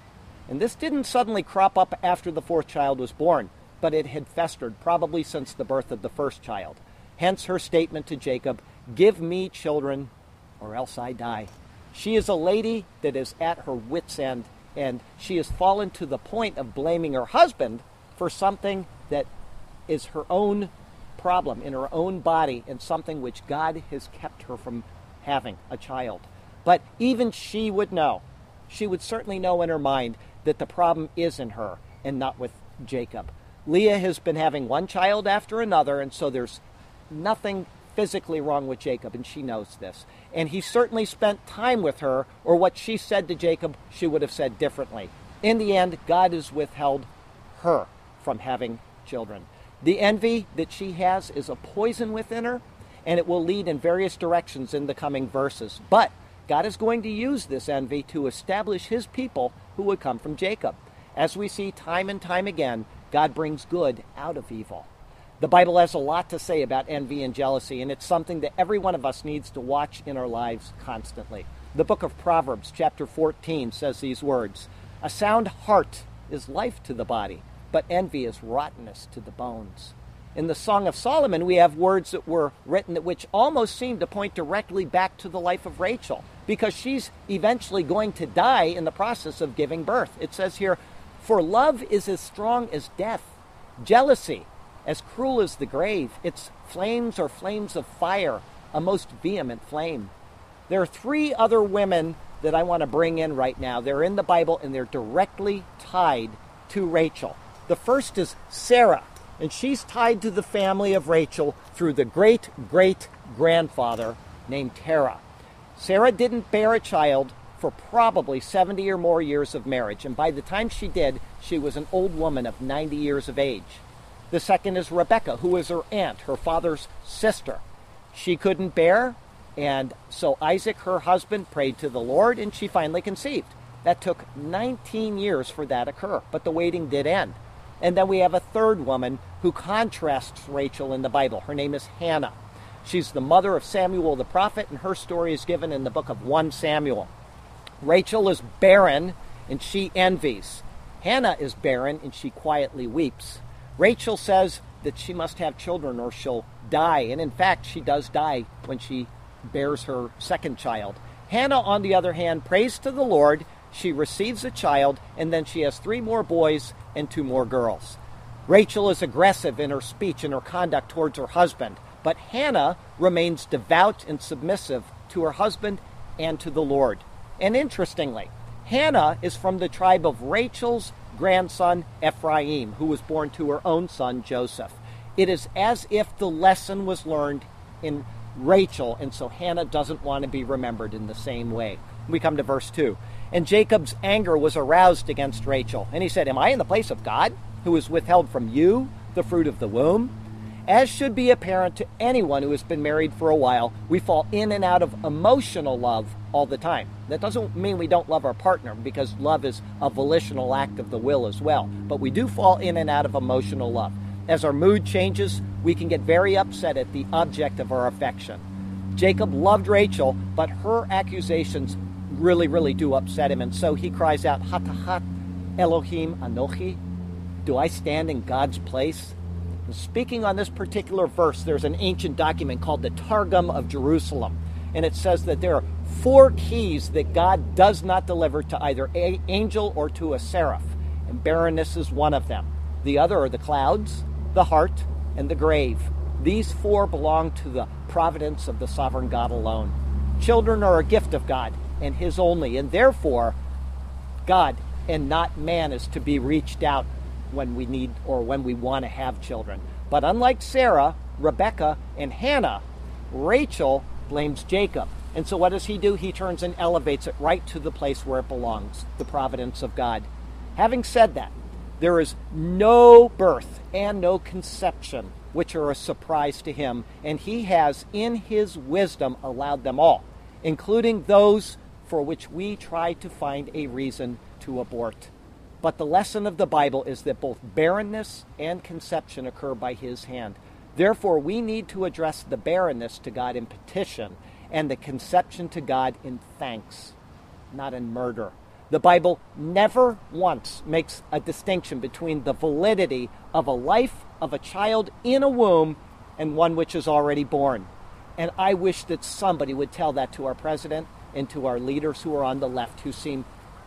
And this didn't suddenly crop up after the fourth child was born, but it had festered probably since the birth of the first child. Hence her statement to Jacob Give me children, or else I die. She is a lady that is at her wits' end, and she has fallen to the point of blaming her husband for something that is her own problem in her own body and something which God has kept her from having a child. But even she would know, she would certainly know in her mind that the problem is in her and not with Jacob. Leah has been having one child after another, and so there's nothing physically wrong with Jacob, and she knows this. And he certainly spent time with her, or what she said to Jacob, she would have said differently. In the end, God has withheld her from having children. The envy that she has is a poison within her, and it will lead in various directions in the coming verses. But God is going to use this envy to establish his people who would come from Jacob. As we see time and time again, God brings good out of evil. The Bible has a lot to say about envy and jealousy, and it's something that every one of us needs to watch in our lives constantly. The book of Proverbs, chapter 14, says these words A sound heart is life to the body, but envy is rottenness to the bones. In the Song of Solomon, we have words that were written which almost seem to point directly back to the life of Rachel, because she's eventually going to die in the process of giving birth. It says here, For love is as strong as death, jealousy as cruel as the grave. Its flames are flames of fire, a most vehement flame. There are three other women that I want to bring in right now. They're in the Bible and they're directly tied to Rachel. The first is Sarah, and she's tied to the family of Rachel through the great great grandfather named Terah. Sarah didn't bear a child for probably 70 or more years of marriage, and by the time she did, she was an old woman of 90 years of age. The second is Rebecca, who is her aunt, her father's sister. She couldn't bear, and so Isaac, her husband, prayed to the Lord, and she finally conceived. That took 19 years for that to occur, but the waiting did end. And then we have a third woman who contrasts Rachel in the Bible. Her name is Hannah. She's the mother of Samuel the prophet, and her story is given in the book of 1 Samuel. Rachel is barren, and she envies. Hannah is barren, and she quietly weeps. Rachel says that she must have children or she'll die. And in fact, she does die when she bears her second child. Hannah, on the other hand, prays to the Lord. She receives a child, and then she has three more boys and two more girls. Rachel is aggressive in her speech and her conduct towards her husband, but Hannah remains devout and submissive to her husband and to the Lord. And interestingly, Hannah is from the tribe of Rachel's grandson Ephraim, who was born to her own son Joseph. It is as if the lesson was learned in Rachel, and so Hannah doesn't want to be remembered in the same way. We come to verse 2. And Jacob's anger was aroused against Rachel, and he said, Am I in the place of God? who has withheld from you the fruit of the womb. As should be apparent to anyone who has been married for a while, we fall in and out of emotional love all the time. That doesn't mean we don't love our partner because love is a volitional act of the will as well. But we do fall in and out of emotional love. As our mood changes, we can get very upset at the object of our affection. Jacob loved Rachel, but her accusations really, really do upset him. And so he cries out, Hatahat Elohim Anochi. Do I stand in God's place? Speaking on this particular verse, there's an ancient document called the Targum of Jerusalem. And it says that there are four keys that God does not deliver to either an angel or to a seraph. And barrenness is one of them. The other are the clouds, the heart, and the grave. These four belong to the providence of the sovereign God alone. Children are a gift of God and His only, and therefore, God and not man is to be reached out when we need or when we want to have children. But unlike Sarah, Rebecca, and Hannah, Rachel blames Jacob. And so what does he do? He turns and elevates it right to the place where it belongs, the providence of God. Having said that, there is no birth and no conception which are a surprise to him, and he has, in his wisdom, allowed them all, including those for which we try to find a reason to abort. But the lesson of the Bible is that both barrenness and conception occur by His hand. Therefore, we need to address the barrenness to God in petition and the conception to God in thanks, not in murder. The Bible never once makes a distinction between the validity of a life of a child in a womb and one which is already born. And I wish that somebody would tell that to our president and to our leaders who are on the left who seem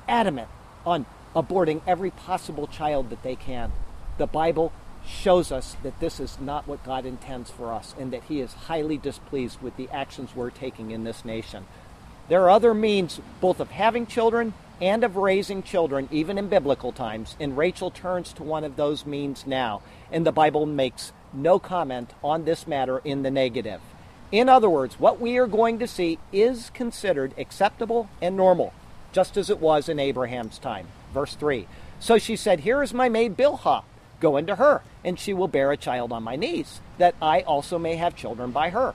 adamant on aborting every possible child that they can. The Bible shows us that this is not what God intends for us and that He is highly displeased with the actions we're taking in this nation. There are other means both of having children and of raising children, even in biblical times, and Rachel turns to one of those means now, and the Bible makes no comment on this matter in the negative. In other words, what we are going to see is considered acceptable and normal, just as it was in Abraham's time. Verse 3 So she said, Here is my maid Bilhah. Go into her, and she will bear a child on my knees, that I also may have children by her.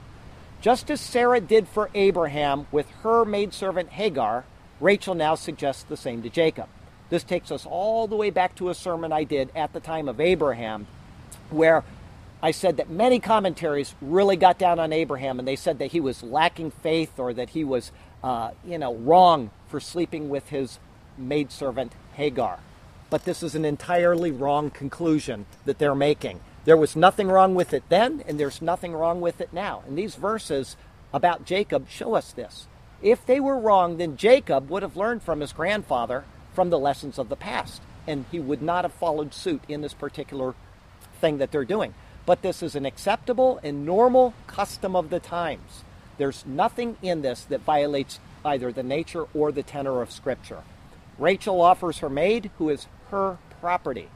Just as Sarah did for Abraham with her maidservant Hagar, Rachel now suggests the same to Jacob. This takes us all the way back to a sermon I did at the time of Abraham, where I said that many commentaries really got down on Abraham and they said that he was lacking faith or that he was, uh, you know, wrong for sleeping with his maidservant Hagar. But this is an entirely wrong conclusion that they're making. There was nothing wrong with it then, and there's nothing wrong with it now. And these verses about Jacob show us this. If they were wrong, then Jacob would have learned from his grandfather from the lessons of the past, and he would not have followed suit in this particular thing that they're doing. But this is an acceptable and normal custom of the times. There's nothing in this that violates either the nature or the tenor of Scripture. Rachel offers her maid, who is her property,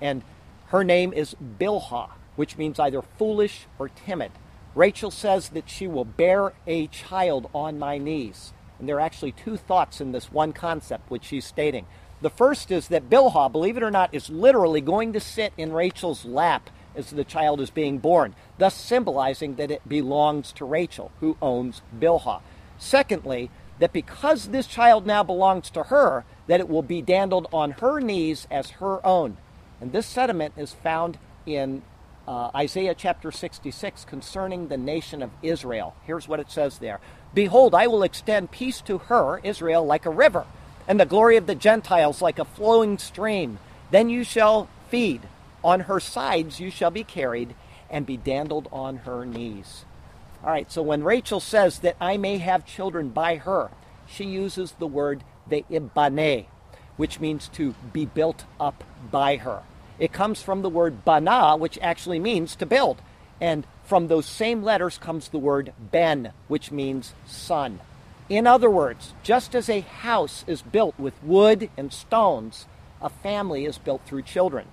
and her name is Bilhah, which means either foolish or timid. Rachel says that she will bear a child on my knees. And there are actually two thoughts in this one concept which she's stating. The first is that Bilhah, believe it or not, is literally going to sit in Rachel's lap as the child is being born, thus symbolizing that it belongs to Rachel, who owns Bilhah. Secondly, that because this child now belongs to her, that it will be dandled on her knees as her own. And this sentiment is found in uh, Isaiah chapter 66 concerning the nation of Israel. Here's what it says there Behold, I will extend peace to her, Israel, like a river, and the glory of the Gentiles like a flowing stream. Then you shall feed. On her sides you shall be carried, and be dandled on her knees. All right, so when Rachel says that I may have children by her, she uses the word the ibane, which means to be built up by her. It comes from the word bana, which actually means to build. And from those same letters comes the word ben, which means son. In other words, just as a house is built with wood and stones, a family is built through children.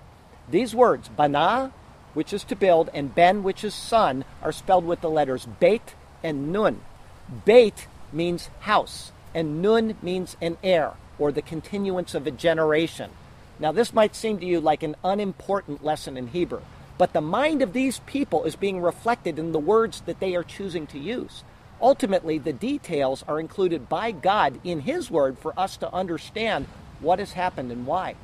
These words, bana, which is to build, and ben, which is son, are spelled with the letters beit and nun. Beit means house, and nun means an heir, or the continuance of a generation. Now, this might seem to you like an unimportant lesson in Hebrew, but the mind of these people is being reflected in the words that they are choosing to use. Ultimately, the details are included by God in His Word for us to understand what has happened and why.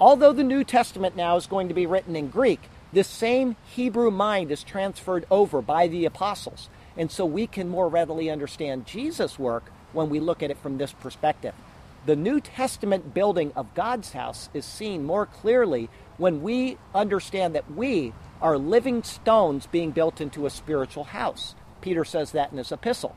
Although the New Testament now is going to be written in Greek, this same Hebrew mind is transferred over by the apostles. And so we can more readily understand Jesus' work when we look at it from this perspective. The New Testament building of God's house is seen more clearly when we understand that we are living stones being built into a spiritual house. Peter says that in his epistle.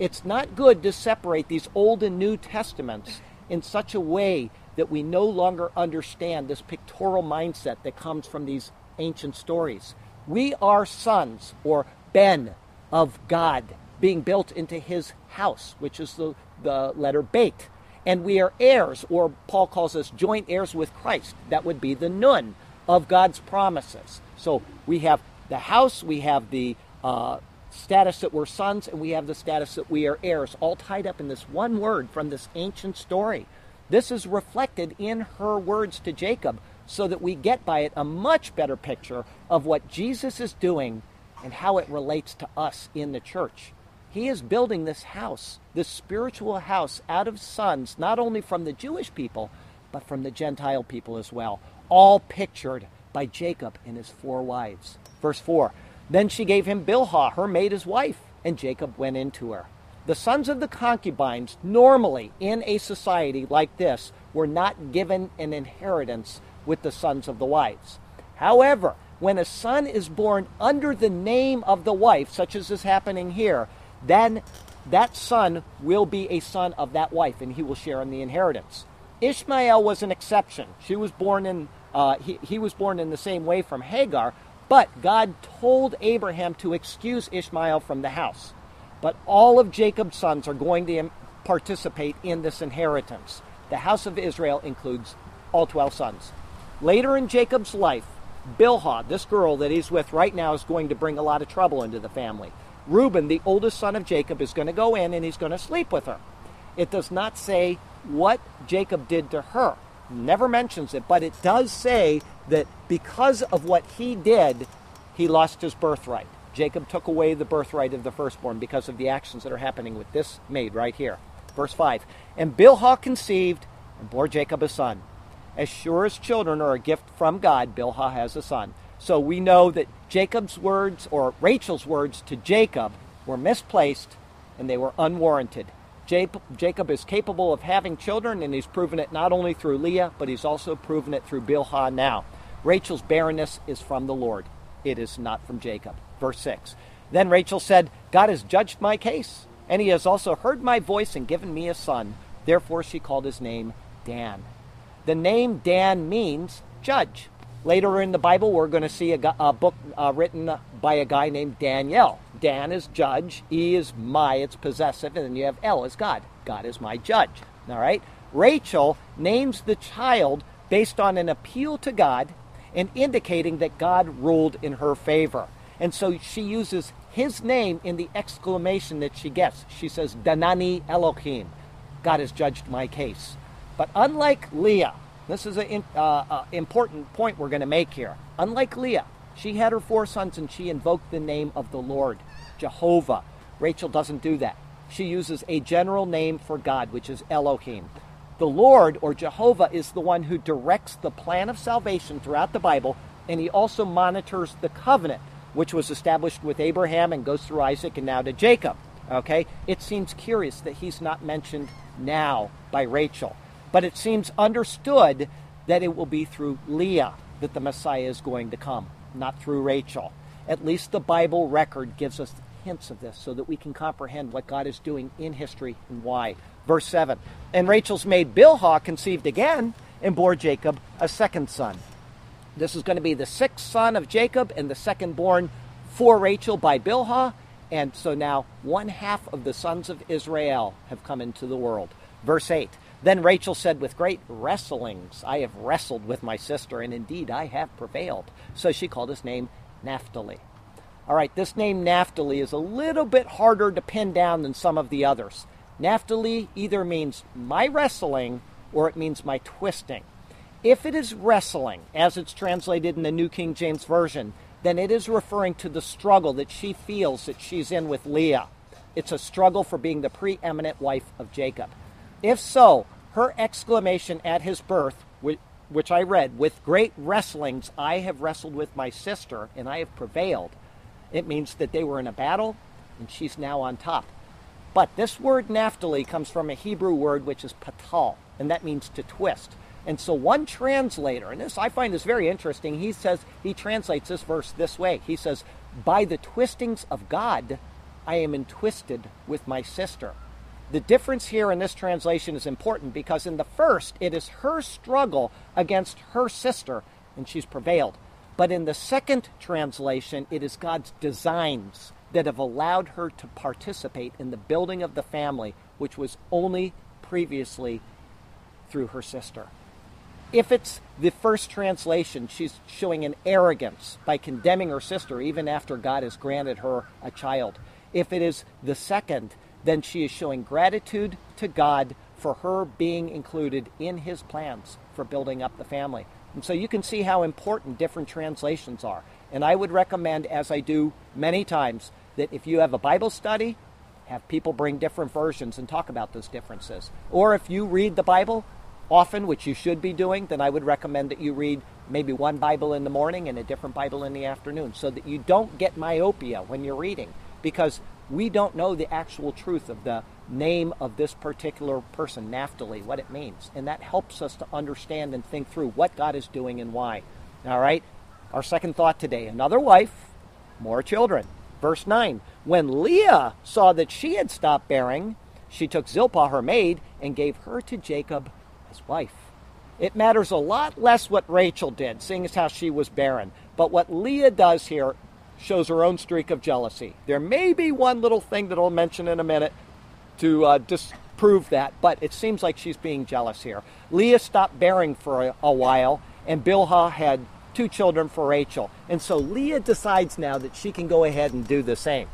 It's not good to separate these Old and New Testaments in such a way that we no longer understand this pictorial mindset that comes from these ancient stories. We are sons, or ben, of God, being built into his house, which is the, the letter beit. And we are heirs, or Paul calls us joint heirs with Christ. That would be the nun of God's promises. So we have the house, we have the uh, status that we're sons, and we have the status that we are heirs, all tied up in this one word from this ancient story. This is reflected in her words to Jacob so that we get by it a much better picture of what Jesus is doing and how it relates to us in the church. He is building this house, this spiritual house, out of sons, not only from the Jewish people, but from the Gentile people as well, all pictured by Jacob and his four wives. Verse 4 Then she gave him Bilhah, her maid, as wife, and Jacob went into her. The sons of the concubines, normally in a society like this, were not given an inheritance with the sons of the wives. However, when a son is born under the name of the wife, such as is happening here, then that son will be a son of that wife and he will share in the inheritance. Ishmael was an exception. She was born in uh, he, he was born in the same way from Hagar, but God told Abraham to excuse Ishmael from the house. But all of Jacob's sons are going to participate in this inheritance. The house of Israel includes all 12 sons. Later in Jacob's life, Bilhah, this girl that he's with right now, is going to bring a lot of trouble into the family. Reuben, the oldest son of Jacob, is going to go in and he's going to sleep with her. It does not say what Jacob did to her, never mentions it, but it does say that because of what he did, he lost his birthright. Jacob took away the birthright of the firstborn because of the actions that are happening with this maid right here. Verse 5 And Bilhah conceived and bore Jacob a son. As sure as children are a gift from God, Bilhah has a son. So we know that Jacob's words, or Rachel's words to Jacob, were misplaced and they were unwarranted. Jacob is capable of having children, and he's proven it not only through Leah, but he's also proven it through Bilhah now. Rachel's barrenness is from the Lord, it is not from Jacob. Verse 6. Then Rachel said, God has judged my case, and he has also heard my voice and given me a son. Therefore she called his name Dan. The name Dan means judge. Later in the Bible, we're going to see a, a book uh, written by a guy named Daniel. Dan is judge, E is my, it's possessive, and then you have L is God. God is my judge. All right? Rachel names the child based on an appeal to God and indicating that God ruled in her favor. And so she uses his name in the exclamation that she gets. She says, Danani Elohim. God has judged my case. But unlike Leah, this is an uh, uh, important point we're going to make here. Unlike Leah, she had her four sons and she invoked the name of the Lord, Jehovah. Rachel doesn't do that. She uses a general name for God, which is Elohim. The Lord, or Jehovah, is the one who directs the plan of salvation throughout the Bible, and he also monitors the covenant which was established with Abraham and goes through Isaac and now to Jacob. Okay? It seems curious that he's not mentioned now by Rachel. But it seems understood that it will be through Leah that the Messiah is going to come, not through Rachel. At least the Bible record gives us hints of this so that we can comprehend what God is doing in history and why. Verse 7 And Rachel's maid Bilhah conceived again and bore Jacob a second son. This is going to be the sixth son of Jacob and the second born for Rachel by Bilhah. And so now one half of the sons of Israel have come into the world. Verse 8 Then Rachel said, With great wrestlings I have wrestled with my sister, and indeed I have prevailed. So she called his name Naphtali. All right, this name Naphtali is a little bit harder to pin down than some of the others. Naphtali either means my wrestling or it means my twisting. If it is wrestling, as it's translated in the New King James Version, then it is referring to the struggle that she feels that she's in with Leah. It's a struggle for being the preeminent wife of Jacob. If so, her exclamation at his birth, which I read, with great wrestlings I have wrestled with my sister and I have prevailed, it means that they were in a battle and she's now on top. But this word Naphtali comes from a Hebrew word which is patal, and that means to twist. And so one translator, and this I find this very interesting, he says he translates this verse this way. He says, By the twistings of God, I am entwisted with my sister. The difference here in this translation is important because in the first, it is her struggle against her sister, and she's prevailed. But in the second translation, it is God's designs that have allowed her to participate in the building of the family, which was only previously through her sister. If it's the first translation, she's showing an arrogance by condemning her sister even after God has granted her a child. If it is the second, then she is showing gratitude to God for her being included in his plans for building up the family. And so you can see how important different translations are. And I would recommend, as I do many times, that if you have a Bible study, have people bring different versions and talk about those differences. Or if you read the Bible, often, which you should be doing, then I would recommend that you read maybe one Bible in the morning and a different Bible in the afternoon so that you don't get myopia when you're reading because we don't know the actual truth of the name of this particular person, Naphtali, what it means. And that helps us to understand and think through what God is doing and why. All right? Our second thought today another wife, more children. Verse 9 When Leah saw that she had stopped bearing, she took Zilpah, her maid, and gave her to Jacob as wife. It matters a lot less what Rachel did, seeing as how she was barren. But what Leah does here shows her own streak of jealousy. There may be one little thing that I'll mention in a minute to uh, disprove that, but it seems like she's being jealous here. Leah stopped bearing for a, a while, and Bilhah had two children for Rachel. And so Leah decides now that she can go ahead and do the same.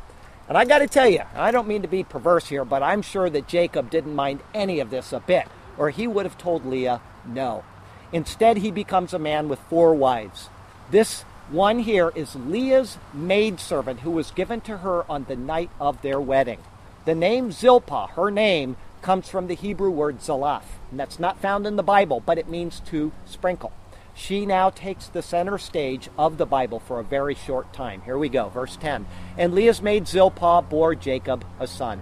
And I got to tell you, I don't mean to be perverse here, but I'm sure that Jacob didn't mind any of this a bit or he would have told Leah no. Instead, he becomes a man with four wives. This one here is Leah's maidservant who was given to her on the night of their wedding. The name Zilpah, her name, comes from the Hebrew word zalaph, and that's not found in the Bible, but it means to sprinkle. She now takes the center stage of the Bible for a very short time. Here we go, verse 10. And Leah's maid Zilpah bore Jacob a son.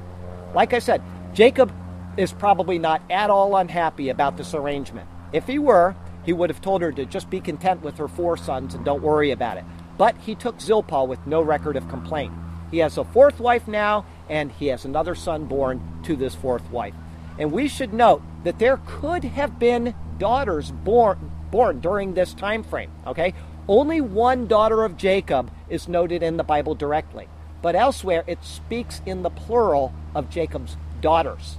Like I said, Jacob is probably not at all unhappy about this arrangement. If he were, he would have told her to just be content with her four sons and don't worry about it. But he took Zilpah with no record of complaint. He has a fourth wife now, and he has another son born to this fourth wife. And we should note that there could have been daughters born, born during this time frame. Okay? Only one daughter of Jacob is noted in the Bible directly. But elsewhere, it speaks in the plural of Jacob's daughters.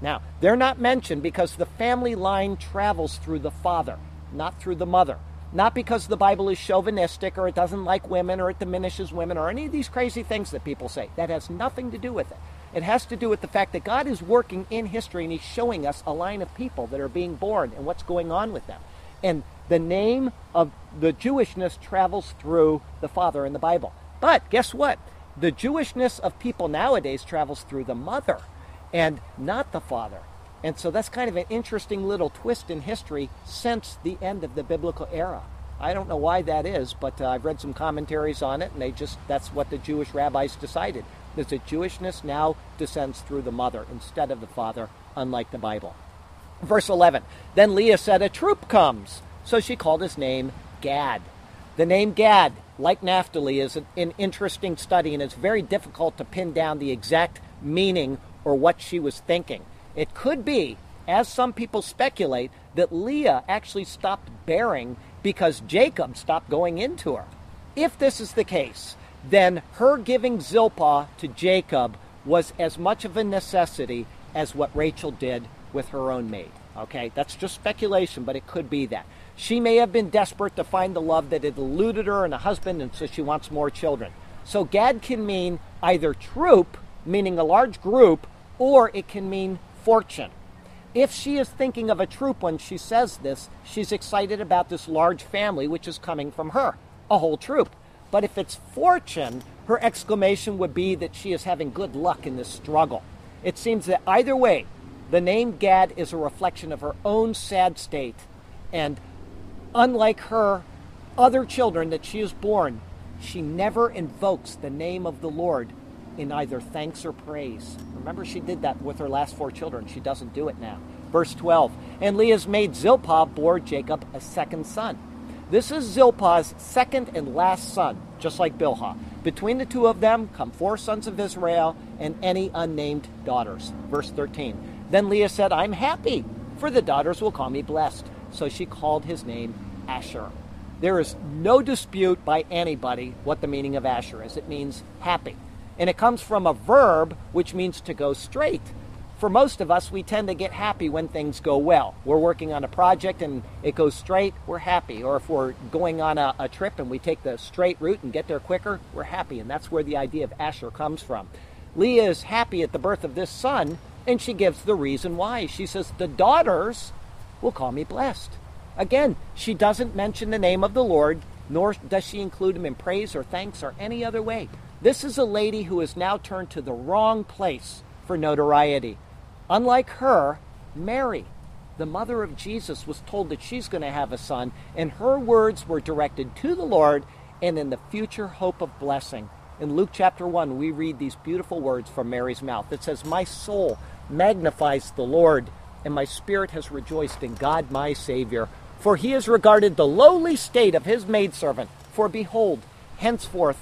Now, they're not mentioned because the family line travels through the father, not through the mother. Not because the Bible is chauvinistic or it doesn't like women or it diminishes women or any of these crazy things that people say. That has nothing to do with it. It has to do with the fact that God is working in history and He's showing us a line of people that are being born and what's going on with them. And the name of the Jewishness travels through the Father in the Bible. But guess what? The Jewishness of people nowadays travels through the mother and not the Father. And so that's kind of an interesting little twist in history since the end of the biblical era. I don't know why that is, but uh, I've read some commentaries on it, and they just that's what the Jewish rabbis decided. Is that Jewishness now descends through the mother instead of the father, unlike the Bible. Verse 11 Then Leah said, A troop comes. So she called his name Gad. The name Gad, like Naphtali, is an, an interesting study, and it's very difficult to pin down the exact meaning or what she was thinking. It could be, as some people speculate, that Leah actually stopped bearing because Jacob stopped going into her. If this is the case, then her giving Zilpah to Jacob was as much of a necessity as what Rachel did with her own maid. Okay, that's just speculation, but it could be that. She may have been desperate to find the love that had eluded her and a husband, and so she wants more children. So Gad can mean either troop, meaning a large group, or it can mean fortune. If she is thinking of a troop when she says this, she's excited about this large family which is coming from her, a whole troop. But if it's fortune, her exclamation would be that she is having good luck in this struggle. It seems that either way, the name Gad is a reflection of her own sad state. And unlike her other children that she has born, she never invokes the name of the Lord in either thanks or praise. Remember, she did that with her last four children. She doesn't do it now. Verse 12 And Leah's maid Zilpah bore Jacob a second son. This is Zilpah's second and last son, just like Bilhah. Between the two of them come four sons of Israel and any unnamed daughters. Verse 13 Then Leah said, I'm happy, for the daughters will call me blessed. So she called his name Asher. There is no dispute by anybody what the meaning of Asher is. It means happy. And it comes from a verb which means to go straight. For most of us, we tend to get happy when things go well. We're working on a project and it goes straight, we're happy. Or if we're going on a, a trip and we take the straight route and get there quicker, we're happy. And that's where the idea of Asher comes from. Leah is happy at the birth of this son, and she gives the reason why. She says, The daughters will call me blessed. Again, she doesn't mention the name of the Lord, nor does she include him in praise or thanks or any other way. This is a lady who has now turned to the wrong place for notoriety. Unlike her, Mary, the mother of Jesus, was told that she's going to have a son, and her words were directed to the Lord and in the future hope of blessing. In Luke chapter 1, we read these beautiful words from Mary's mouth. It says, My soul magnifies the Lord, and my spirit has rejoiced in God my Savior. For he has regarded the lowly state of his maidservant. For behold, henceforth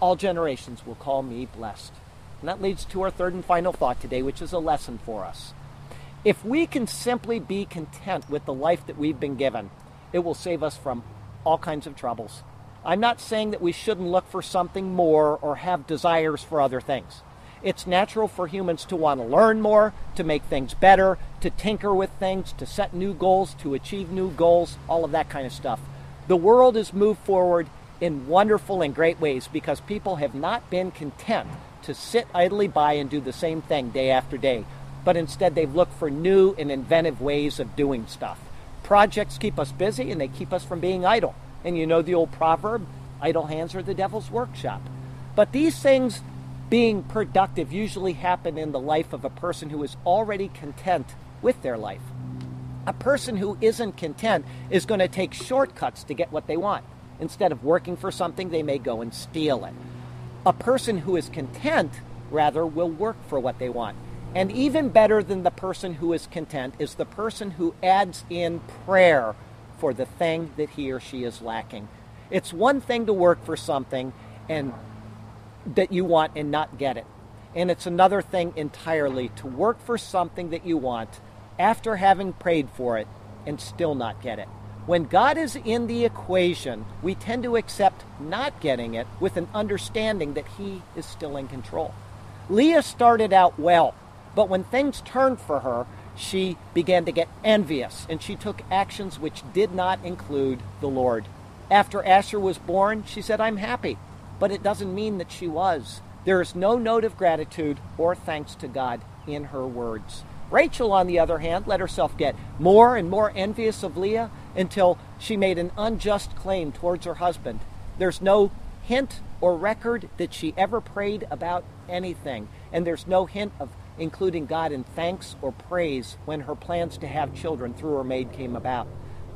all generations will call me blessed. And that leads to our third and final thought today, which is a lesson for us. If we can simply be content with the life that we've been given, it will save us from all kinds of troubles. I'm not saying that we shouldn't look for something more or have desires for other things. It's natural for humans to want to learn more, to make things better, to tinker with things, to set new goals, to achieve new goals, all of that kind of stuff. The world has moved forward in wonderful and great ways because people have not been content to sit idly by and do the same thing day after day, but instead they've looked for new and inventive ways of doing stuff. Projects keep us busy and they keep us from being idle. And you know the old proverb idle hands are the devil's workshop. But these things being productive usually happen in the life of a person who is already content with their life. A person who isn't content is going to take shortcuts to get what they want. Instead of working for something, they may go and steal it. A person who is content, rather, will work for what they want. And even better than the person who is content is the person who adds in prayer for the thing that he or she is lacking. It's one thing to work for something and that you want and not get it. And it's another thing entirely to work for something that you want after having prayed for it and still not get it. When God is in the equation, we tend to accept not getting it with an understanding that He is still in control. Leah started out well, but when things turned for her, she began to get envious and she took actions which did not include the Lord. After Asher was born, she said, I'm happy, but it doesn't mean that she was. There is no note of gratitude or thanks to God in her words. Rachel, on the other hand, let herself get more and more envious of Leah until she made an unjust claim towards her husband. There's no hint or record that she ever prayed about anything, and there's no hint of including God in thanks or praise when her plans to have children through her maid came about.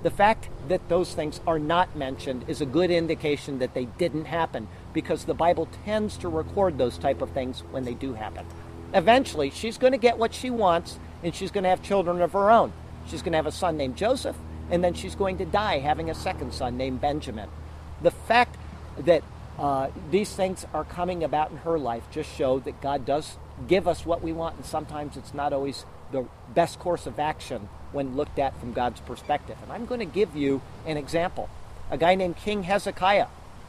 The fact that those things are not mentioned is a good indication that they didn't happen because the Bible tends to record those type of things when they do happen. Eventually, she's going to get what she wants and she's going to have children of her own. She's going to have a son named Joseph and then she's going to die having a second son named Benjamin. The fact that uh, these things are coming about in her life just show that God does give us what we want, and sometimes it's not always the best course of action when looked at from God's perspective. And I'm going to give you an example. A guy named King Hezekiah.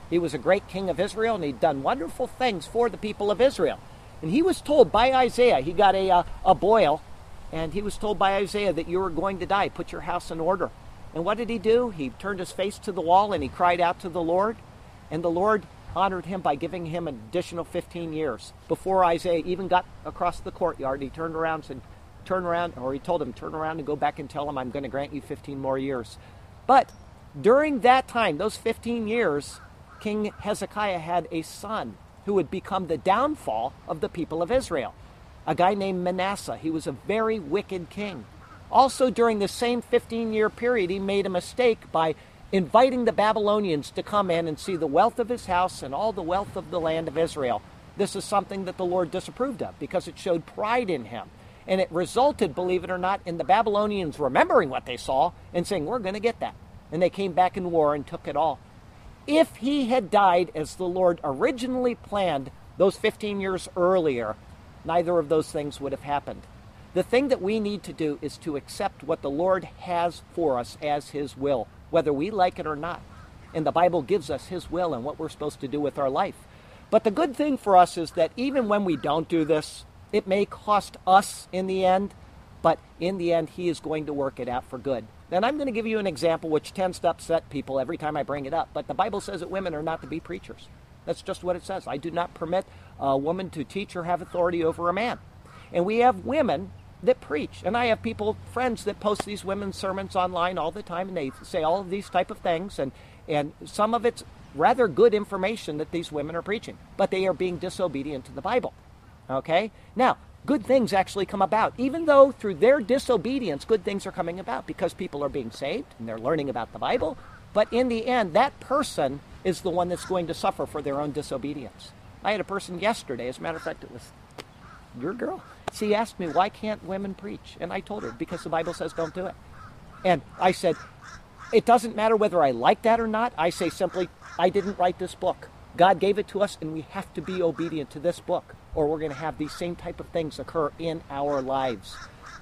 He was a great king of Israel, and he'd done wonderful things for the people of Israel. And he was told by Isaiah, he got a, uh, a boil, and he was told by Isaiah that you were going to die. Put your house in order. And what did he do? He turned his face to the wall and he cried out to the Lord. And the Lord honored him by giving him an additional 15 years. Before Isaiah even got across the courtyard, he turned around and said, turn around, or he told him, turn around and go back and tell him I'm going to grant you 15 more years. But during that time, those 15 years, King Hezekiah had a son who would become the downfall of the people of Israel, a guy named Manasseh. He was a very wicked king. Also, during the same 15 year period, he made a mistake by inviting the Babylonians to come in and see the wealth of his house and all the wealth of the land of Israel. This is something that the Lord disapproved of because it showed pride in him. And it resulted, believe it or not, in the Babylonians remembering what they saw and saying, We're going to get that. And they came back in war and took it all. If he had died as the Lord originally planned those 15 years earlier, neither of those things would have happened. The thing that we need to do is to accept what the Lord has for us as His will, whether we like it or not. And the Bible gives us His will and what we're supposed to do with our life. But the good thing for us is that even when we don't do this, it may cost us in the end, but in the end, He is going to work it out for good. And I'm going to give you an example which tends to upset people every time I bring it up, but the Bible says that women are not to be preachers. That's just what it says. I do not permit a woman to teach or have authority over a man. And we have women that preach. And I have people, friends, that post these women's sermons online all the time, and they say all of these type of things, and and some of it's rather good information that these women are preaching, but they are being disobedient to the Bible. Okay? Now, good things actually come about, even though through their disobedience, good things are coming about because people are being saved and they're learning about the Bible. But in the end, that person is the one that's going to suffer for their own disobedience. I had a person yesterday, as a matter of fact, it was your girl. She asked me, why can't women preach? And I told her, because the Bible says don't do it. And I said, it doesn't matter whether I like that or not. I say simply, I didn't write this book. God gave it to us, and we have to be obedient to this book, or we're going to have these same type of things occur in our lives.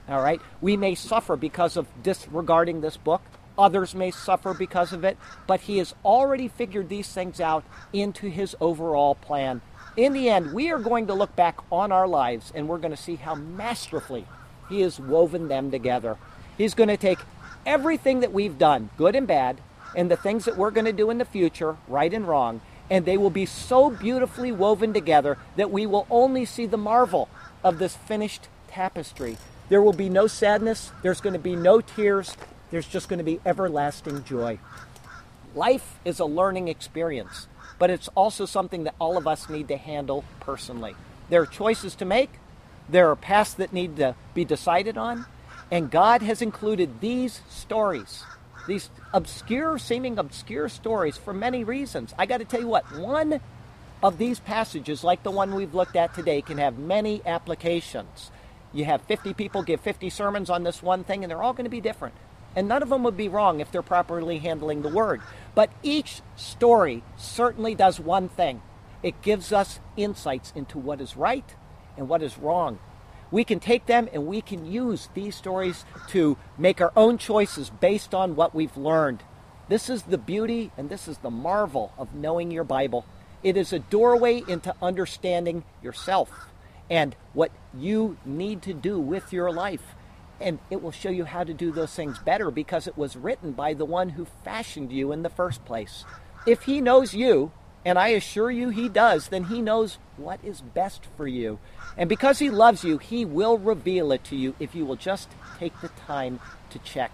All right? We may suffer because of disregarding this book. Others may suffer because of it, but He has already figured these things out into His overall plan in the end, we are going to look back on our lives and we're going to see how masterfully He has woven them together. He's going to take everything that we've done, good and bad, and the things that we're going to do in the future, right and wrong, and they will be so beautifully woven together that we will only see the marvel of this finished tapestry. There will be no sadness, there's going to be no tears, there's just going to be everlasting joy. Life is a learning experience but it's also something that all of us need to handle personally. There are choices to make, there are paths that need to be decided on, and God has included these stories, these obscure, seeming obscure stories for many reasons. I got to tell you what, one of these passages, like the one we've looked at today, can have many applications. You have 50 people give 50 sermons on this one thing, and they're all going to be different. And none of them would be wrong if they're properly handling the word. But each story certainly does one thing it gives us insights into what is right and what is wrong. We can take them and we can use these stories to make our own choices based on what we've learned. This is the beauty and this is the marvel of knowing your Bible. It is a doorway into understanding yourself and what you need to do with your life and it will show you how to do those things better because it was written by the one who fashioned you in the first place. If he knows you, and I assure you he does, then he knows what is best for you. And because he loves you, he will reveal it to you if you will just take the time to check.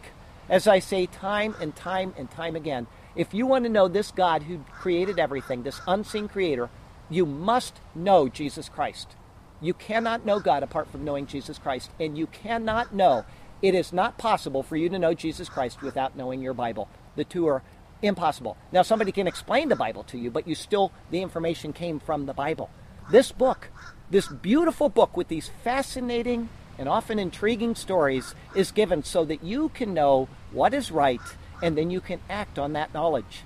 As I say time and time and time again, if you want to know this God who created everything, this unseen creator, you must know Jesus Christ. You cannot know God apart from knowing Jesus Christ, and you cannot know. It is not possible for you to know Jesus Christ without knowing your Bible. The two are impossible. Now, somebody can explain the Bible to you, but you still, the information came from the Bible. This book, this beautiful book with these fascinating and often intriguing stories, is given so that you can know what is right and then you can act on that knowledge.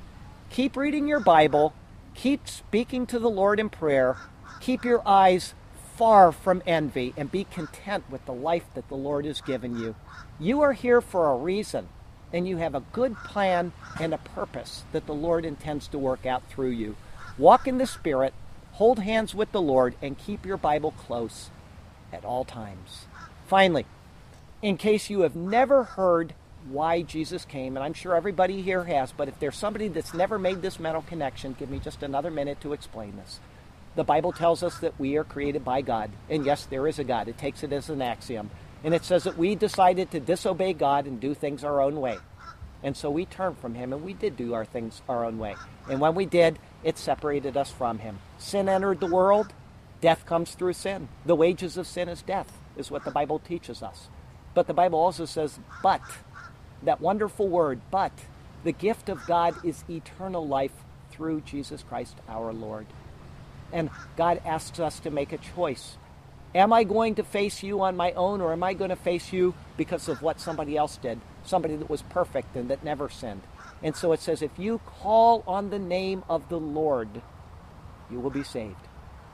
Keep reading your Bible, keep speaking to the Lord in prayer, keep your eyes far from envy and be content with the life that the Lord has given you. You are here for a reason, and you have a good plan and a purpose that the Lord intends to work out through you. Walk in the Spirit, hold hands with the Lord, and keep your Bible close at all times. Finally, in case you have never heard why Jesus came, and I'm sure everybody here has, but if there's somebody that's never made this mental connection, give me just another minute to explain this. The Bible tells us that we are created by God. And yes, there is a God. It takes it as an axiom. And it says that we decided to disobey God and do things our own way. And so we turned from him and we did do our things our own way. And when we did, it separated us from him. Sin entered the world, death comes through sin. The wages of sin is death, is what the Bible teaches us. But the Bible also says, but, that wonderful word, but, the gift of God is eternal life through Jesus Christ our Lord. And God asks us to make a choice. Am I going to face you on my own, or am I going to face you because of what somebody else did? Somebody that was perfect and that never sinned. And so it says, if you call on the name of the Lord, you will be saved.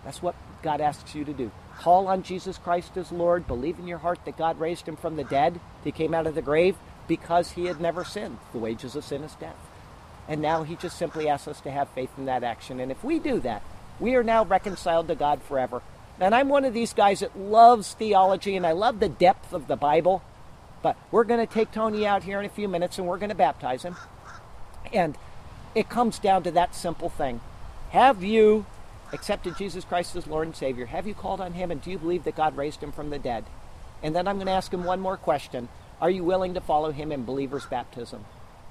That's what God asks you to do. Call on Jesus Christ as Lord. Believe in your heart that God raised him from the dead. He came out of the grave because he had never sinned. The wages of sin is death. And now he just simply asks us to have faith in that action. And if we do that, we are now reconciled to God forever. And I'm one of these guys that loves theology and I love the depth of the Bible. But we're going to take Tony out here in a few minutes and we're going to baptize him. And it comes down to that simple thing. Have you accepted Jesus Christ as Lord and Savior? Have you called on him and do you believe that God raised him from the dead? And then I'm going to ask him one more question. Are you willing to follow him in believer's baptism?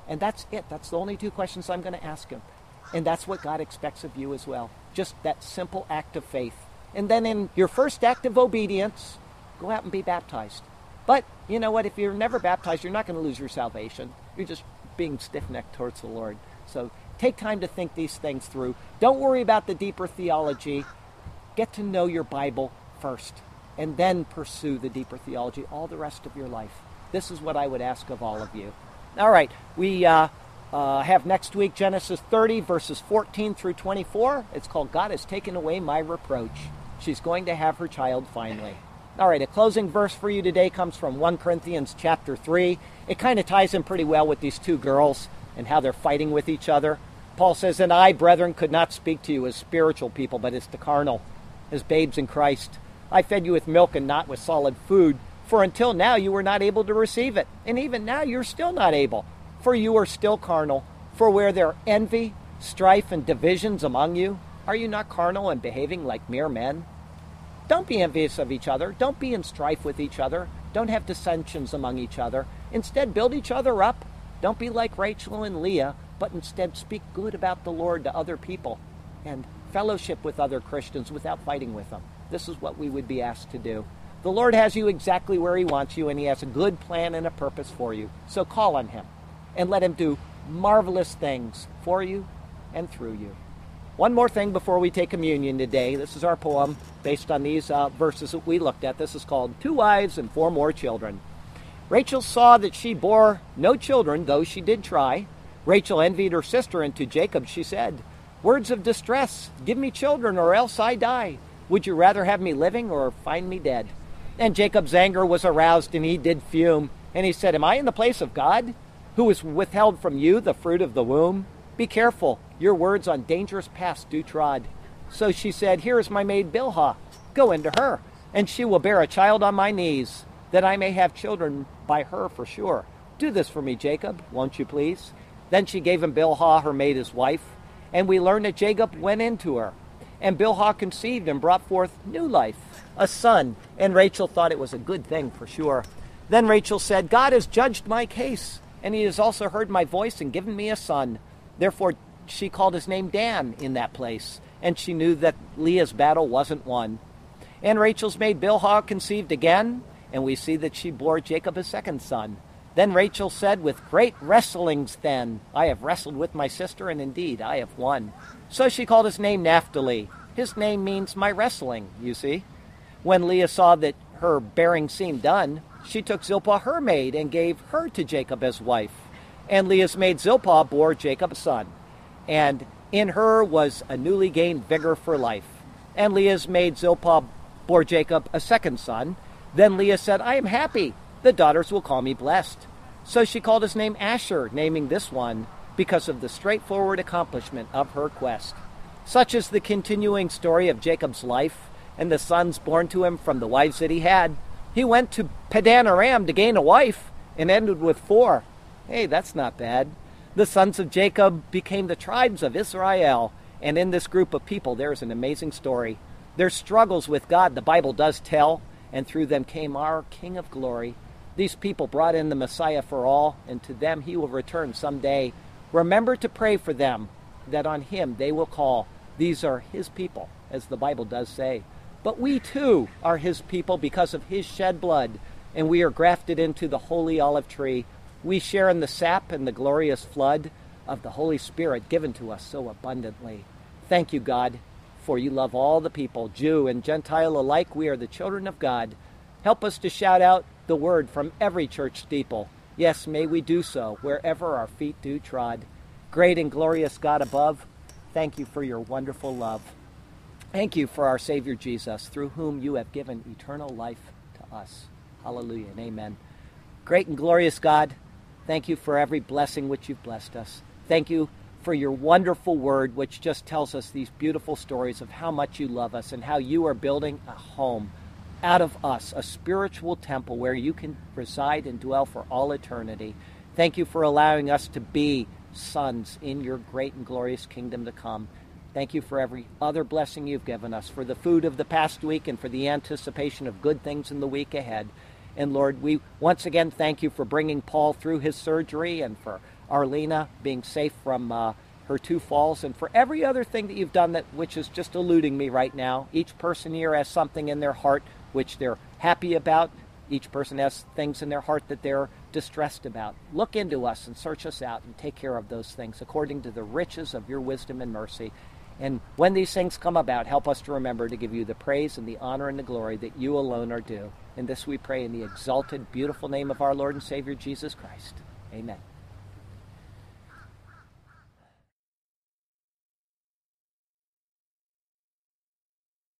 And that's it. That's the only two questions I'm going to ask him. And that's what God expects of you as well. Just that simple act of faith. And then in your first act of obedience, go out and be baptized. But you know what? If you're never baptized, you're not going to lose your salvation. You're just being stiff necked towards the Lord. So take time to think these things through. Don't worry about the deeper theology. Get to know your Bible first, and then pursue the deeper theology all the rest of your life. This is what I would ask of all of you. All right, we uh, uh, have next week Genesis 30, verses 14 through 24. It's called God Has Taken Away My Reproach. She's going to have her child finally. All right, a closing verse for you today comes from 1 Corinthians chapter 3. It kind of ties in pretty well with these two girls and how they're fighting with each other. Paul says, And I, brethren, could not speak to you as spiritual people, but as the carnal, as babes in Christ. I fed you with milk and not with solid food, for until now you were not able to receive it. And even now you're still not able, for you are still carnal. For where there are envy, strife, and divisions among you, are you not carnal and behaving like mere men? Don't be envious of each other. Don't be in strife with each other. Don't have dissensions among each other. Instead, build each other up. Don't be like Rachel and Leah, but instead speak good about the Lord to other people and fellowship with other Christians without fighting with them. This is what we would be asked to do. The Lord has you exactly where He wants you, and He has a good plan and a purpose for you. So call on Him and let Him do marvelous things for you and through you. One more thing before we take communion today. This is our poem based on these uh, verses that we looked at. This is called Two Wives and Four More Children. Rachel saw that she bore no children, though she did try. Rachel envied her sister, and to Jacob she said, Words of distress, give me children, or else I die. Would you rather have me living or find me dead? And Jacob's anger was aroused, and he did fume. And he said, Am I in the place of God, who has withheld from you the fruit of the womb? Be careful, your words on dangerous paths do trod. So she said, Here is my maid Bilhah. Go into her, and she will bear a child on my knees, that I may have children by her for sure. Do this for me, Jacob, won't you please? Then she gave him Bilhah, her maid, his wife. And we learn that Jacob went into her. And Bilhah conceived and brought forth new life, a son. And Rachel thought it was a good thing for sure. Then Rachel said, God has judged my case, and he has also heard my voice and given me a son. Therefore, she called his name Dan in that place, and she knew that Leah's battle wasn't won. And Rachel's maid Bilhah conceived again, and we see that she bore Jacob a second son. Then Rachel said, With great wrestlings, then, I have wrestled with my sister, and indeed I have won. So she called his name Naphtali. His name means my wrestling, you see. When Leah saw that her bearing seemed done, she took Zilpah her maid and gave her to Jacob as wife. And Leah's maid Zilpah bore Jacob a son, and in her was a newly gained vigor for life. And Leah's maid Zilpah bore Jacob a second son. Then Leah said, I am happy. The daughters will call me blessed. So she called his name Asher, naming this one because of the straightforward accomplishment of her quest. Such is the continuing story of Jacob's life and the sons born to him from the wives that he had. He went to Padan Aram to gain a wife and ended with four. Hey, that's not bad. The sons of Jacob became the tribes of Israel, and in this group of people, there is an amazing story. Their struggles with God, the Bible does tell, and through them came our King of glory. These people brought in the Messiah for all, and to them he will return someday. Remember to pray for them, that on him they will call. These are his people, as the Bible does say. But we too are his people because of his shed blood, and we are grafted into the holy olive tree. We share in the sap and the glorious flood of the Holy Spirit given to us so abundantly. Thank you, God, for you love all the people, Jew and Gentile alike. We are the children of God. Help us to shout out the word from every church steeple. Yes, may we do so wherever our feet do trod. Great and glorious God above, thank you for your wonderful love. Thank you for our Savior Jesus, through whom you have given eternal life to us. Hallelujah and amen. Great and glorious God, thank you for every blessing which you've blessed us. Thank you for your wonderful word, which just tells us these beautiful stories of how much you love us and how you are building a home out of us, a spiritual temple where you can reside and dwell for all eternity. Thank you for allowing us to be sons in your great and glorious kingdom to come. Thank you for every other blessing you've given us, for the food of the past week and for the anticipation of good things in the week ahead. And Lord, we once again thank you for bringing Paul through his surgery and for Arlena being safe from uh, her two falls and for every other thing that you've done that which is just eluding me right now. Each person here has something in their heart which they're happy about. Each person has things in their heart that they're distressed about. Look into us and search us out and take care of those things according to the riches of your wisdom and mercy. And when these things come about, help us to remember to give you the praise and the honor and the glory that you alone are due. And this we pray in the exalted, beautiful name of our Lord and Savior Jesus Christ. Amen.